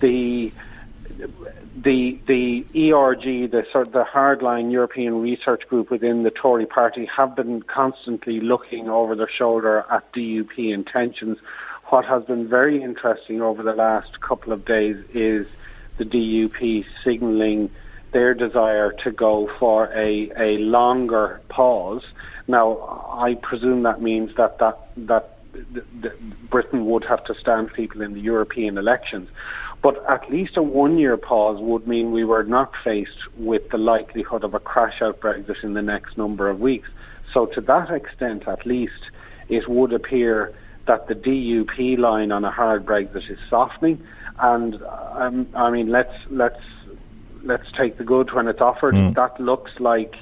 the the the ERG, the sort of the hardline European research group within the Tory party, have been constantly looking over their shoulder at DUP intentions. What has been very interesting over the last couple of days is the DUP signalling their desire to go for a, a longer pause. Now, I presume that means that that that th- th- Britain would have to stand people in the European elections. But at least a one year pause would mean we were not faced with the likelihood of a crash out Brexit in the next number of weeks. So, to that extent, at least, it would appear that the DUP line on a hard Brexit is softening. And um, I mean, let's let's let's take the good when it's offered. Mm. That looks like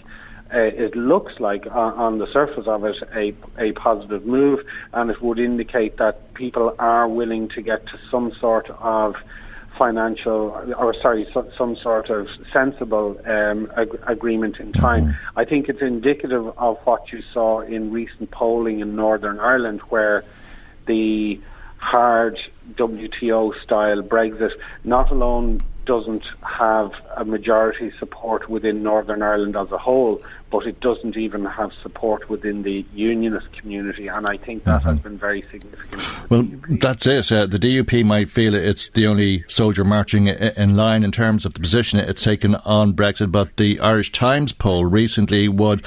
uh, it looks like on, on, the surface of it a, a positive move, and it would indicate that people are willing to get to some sort of financial, or sorry, so, some sort of sensible um, ag- agreement in time. Mm-hmm. I think it's indicative of what you saw in recent polling in Northern Ireland, where the hard WTO style Brexit not alone doesn't have a majority support within Northern Ireland as a whole, but it doesn't even have support within the unionist community, and I think that mm-hmm. has been very significant. Well, that's it. Uh, the DUP might feel it's the only soldier marching in line in terms of the position it's taken on Brexit, but the Irish Times poll recently would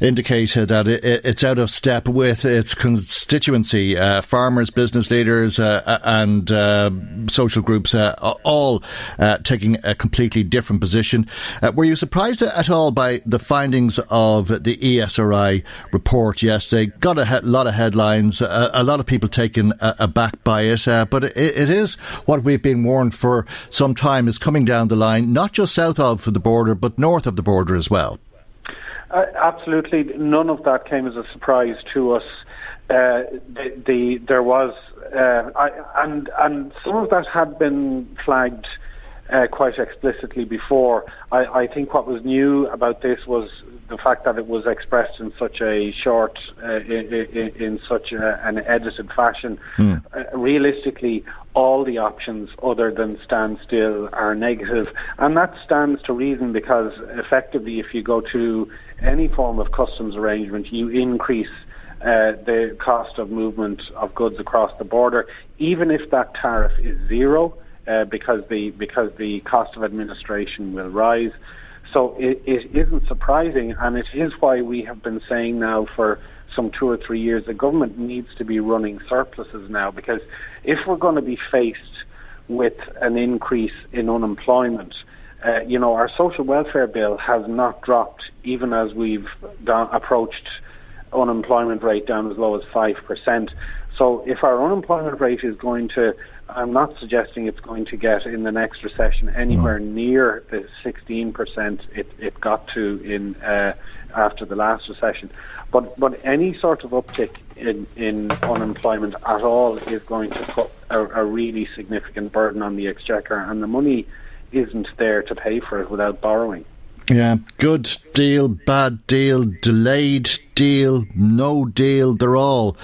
indicate that it's out of step with its constituency. Uh, farmers, business leaders, uh, and uh, social groups uh, all uh, taking a completely different position. were you surprised at all by the findings? of the ESRI report yesterday. Got a lot of headlines, a, a, lot of people taken aback by it, uh, but it, it is what we've been warned for some time is coming down the line, not just south of the border, but north of the border as well. Uh, absolutely, none of that came as a surprise to us. Uh, the, the, there was, uh, I, and and some of that had been flagged uh, quite explicitly before. I, I, think what was new about this was the fact that it was expressed in such a short, uh, in, in, such a, an edited fashion. Mm. Uh, realistically, all the options other than stand still are negative, and that stands to reason because effectively, if you go to any form of customs arrangement, you increase. Uh, the cost of movement of goods across the border, even if that tariff is zero, uh, because the because the cost of administration will rise. So it, it isn't surprising, and it is why we have been saying now for some two or three years the government needs to be running surpluses now because if we're going to be faced with an increase in unemployment, uh, you know, our social welfare bill has not dropped even as we've down, approached unemployment rate down as low as 5%. So if our unemployment rate is going to I'm not suggesting it's going to get in the next recession anywhere mm. near the 16% it, it got to in uh, after the last recession. But but any sort of uptick in, in unemployment at all is going to put a, a really significant burden on the exchequer, and the money isn't there to pay for it without borrowing. Yeah, good deal, bad deal, delayed deal, no deal, they're all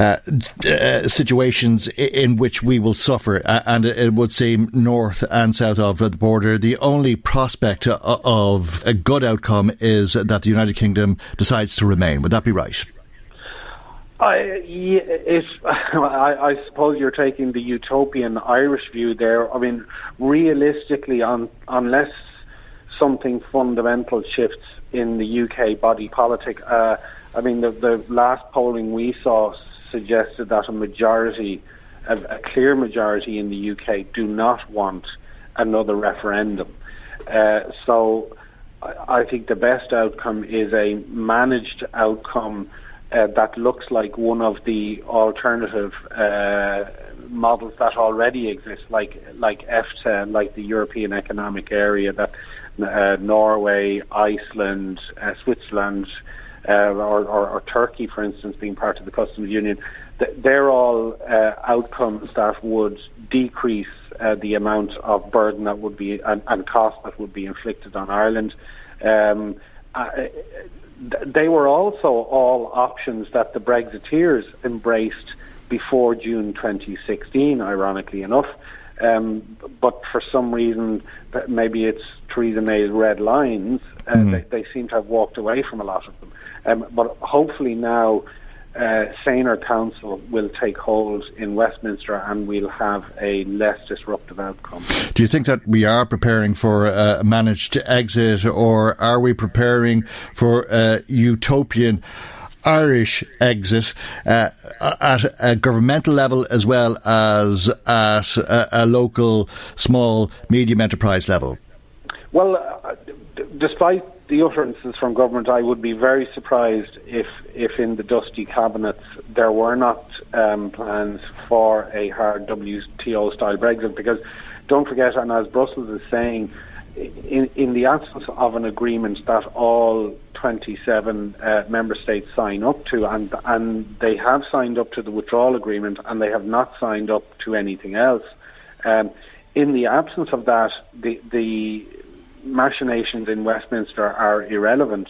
uh, uh, situations in which we will suffer. and it would seem north and south of the border, the only prospect of a good outcome is that the United Kingdom decides to remain. Would that be right? I, yeah, I, I, suppose you're taking the utopian Irish view there. I mean, realistically, on, unless something fundamental shifts in the UK body politic, uh, I mean, the, the last polling we saw suggested that a majority, a, a clear majority in the UK, do not want another referendum. Uh, so I, I think the best outcome is a managed outcome uh, that looks like one of the alternative uh, models that already exist, like like EFTA, like the European Economic Area, that uh, Norway, Iceland, uh, Switzerland, uh, or, or, or, Turkey, for instance, being part of the customs union, th- they're all uh, outcomes that would decrease uh, the amount of burden that would be and, and, cost that would be inflicted on Ireland. Um, uh, they were also all options that the Brexiteers embraced before June 2016, ironically enough. Um, but for some reason, maybe it's Theresa May's red lines, uh, mm. they, they, seem to have walked away from a lot of them. Um, but hopefully now, uh, saner counsel will take hold in Westminster and we'll have a less disruptive outcome. Do you think that we are preparing for a managed exit or are we preparing for a utopian Irish exit uh, at a governmental level as well as at a, a local, small, medium enterprise level? Well, uh, d- despite the utterances from government, I would be very surprised if, if in the dusty cabinets there were not um, plans for a hard WTO style Brexit. Because don't forget, and as Brussels is saying, in, in the absence of an agreement that all 27 uh, member states sign up to, and, and they have signed up to the withdrawal agreement and they have not signed up to anything else. Um, in the absence of that, the, the machinations in Westminster are irrelevant.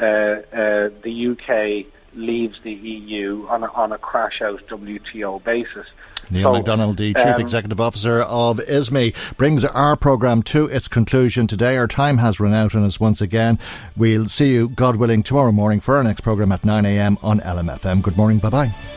Uh, uh, the UK leaves the EU on a, on a crash out WTO basis. Neil So, McDonnell, the Chief um, Executive Officer of ISME, brings our programme to its conclusion today. Our time has run out on us once again. We'll see you, God willing, tomorrow morning for our next programme at 9am on LMFM. Good morning. Bye bye.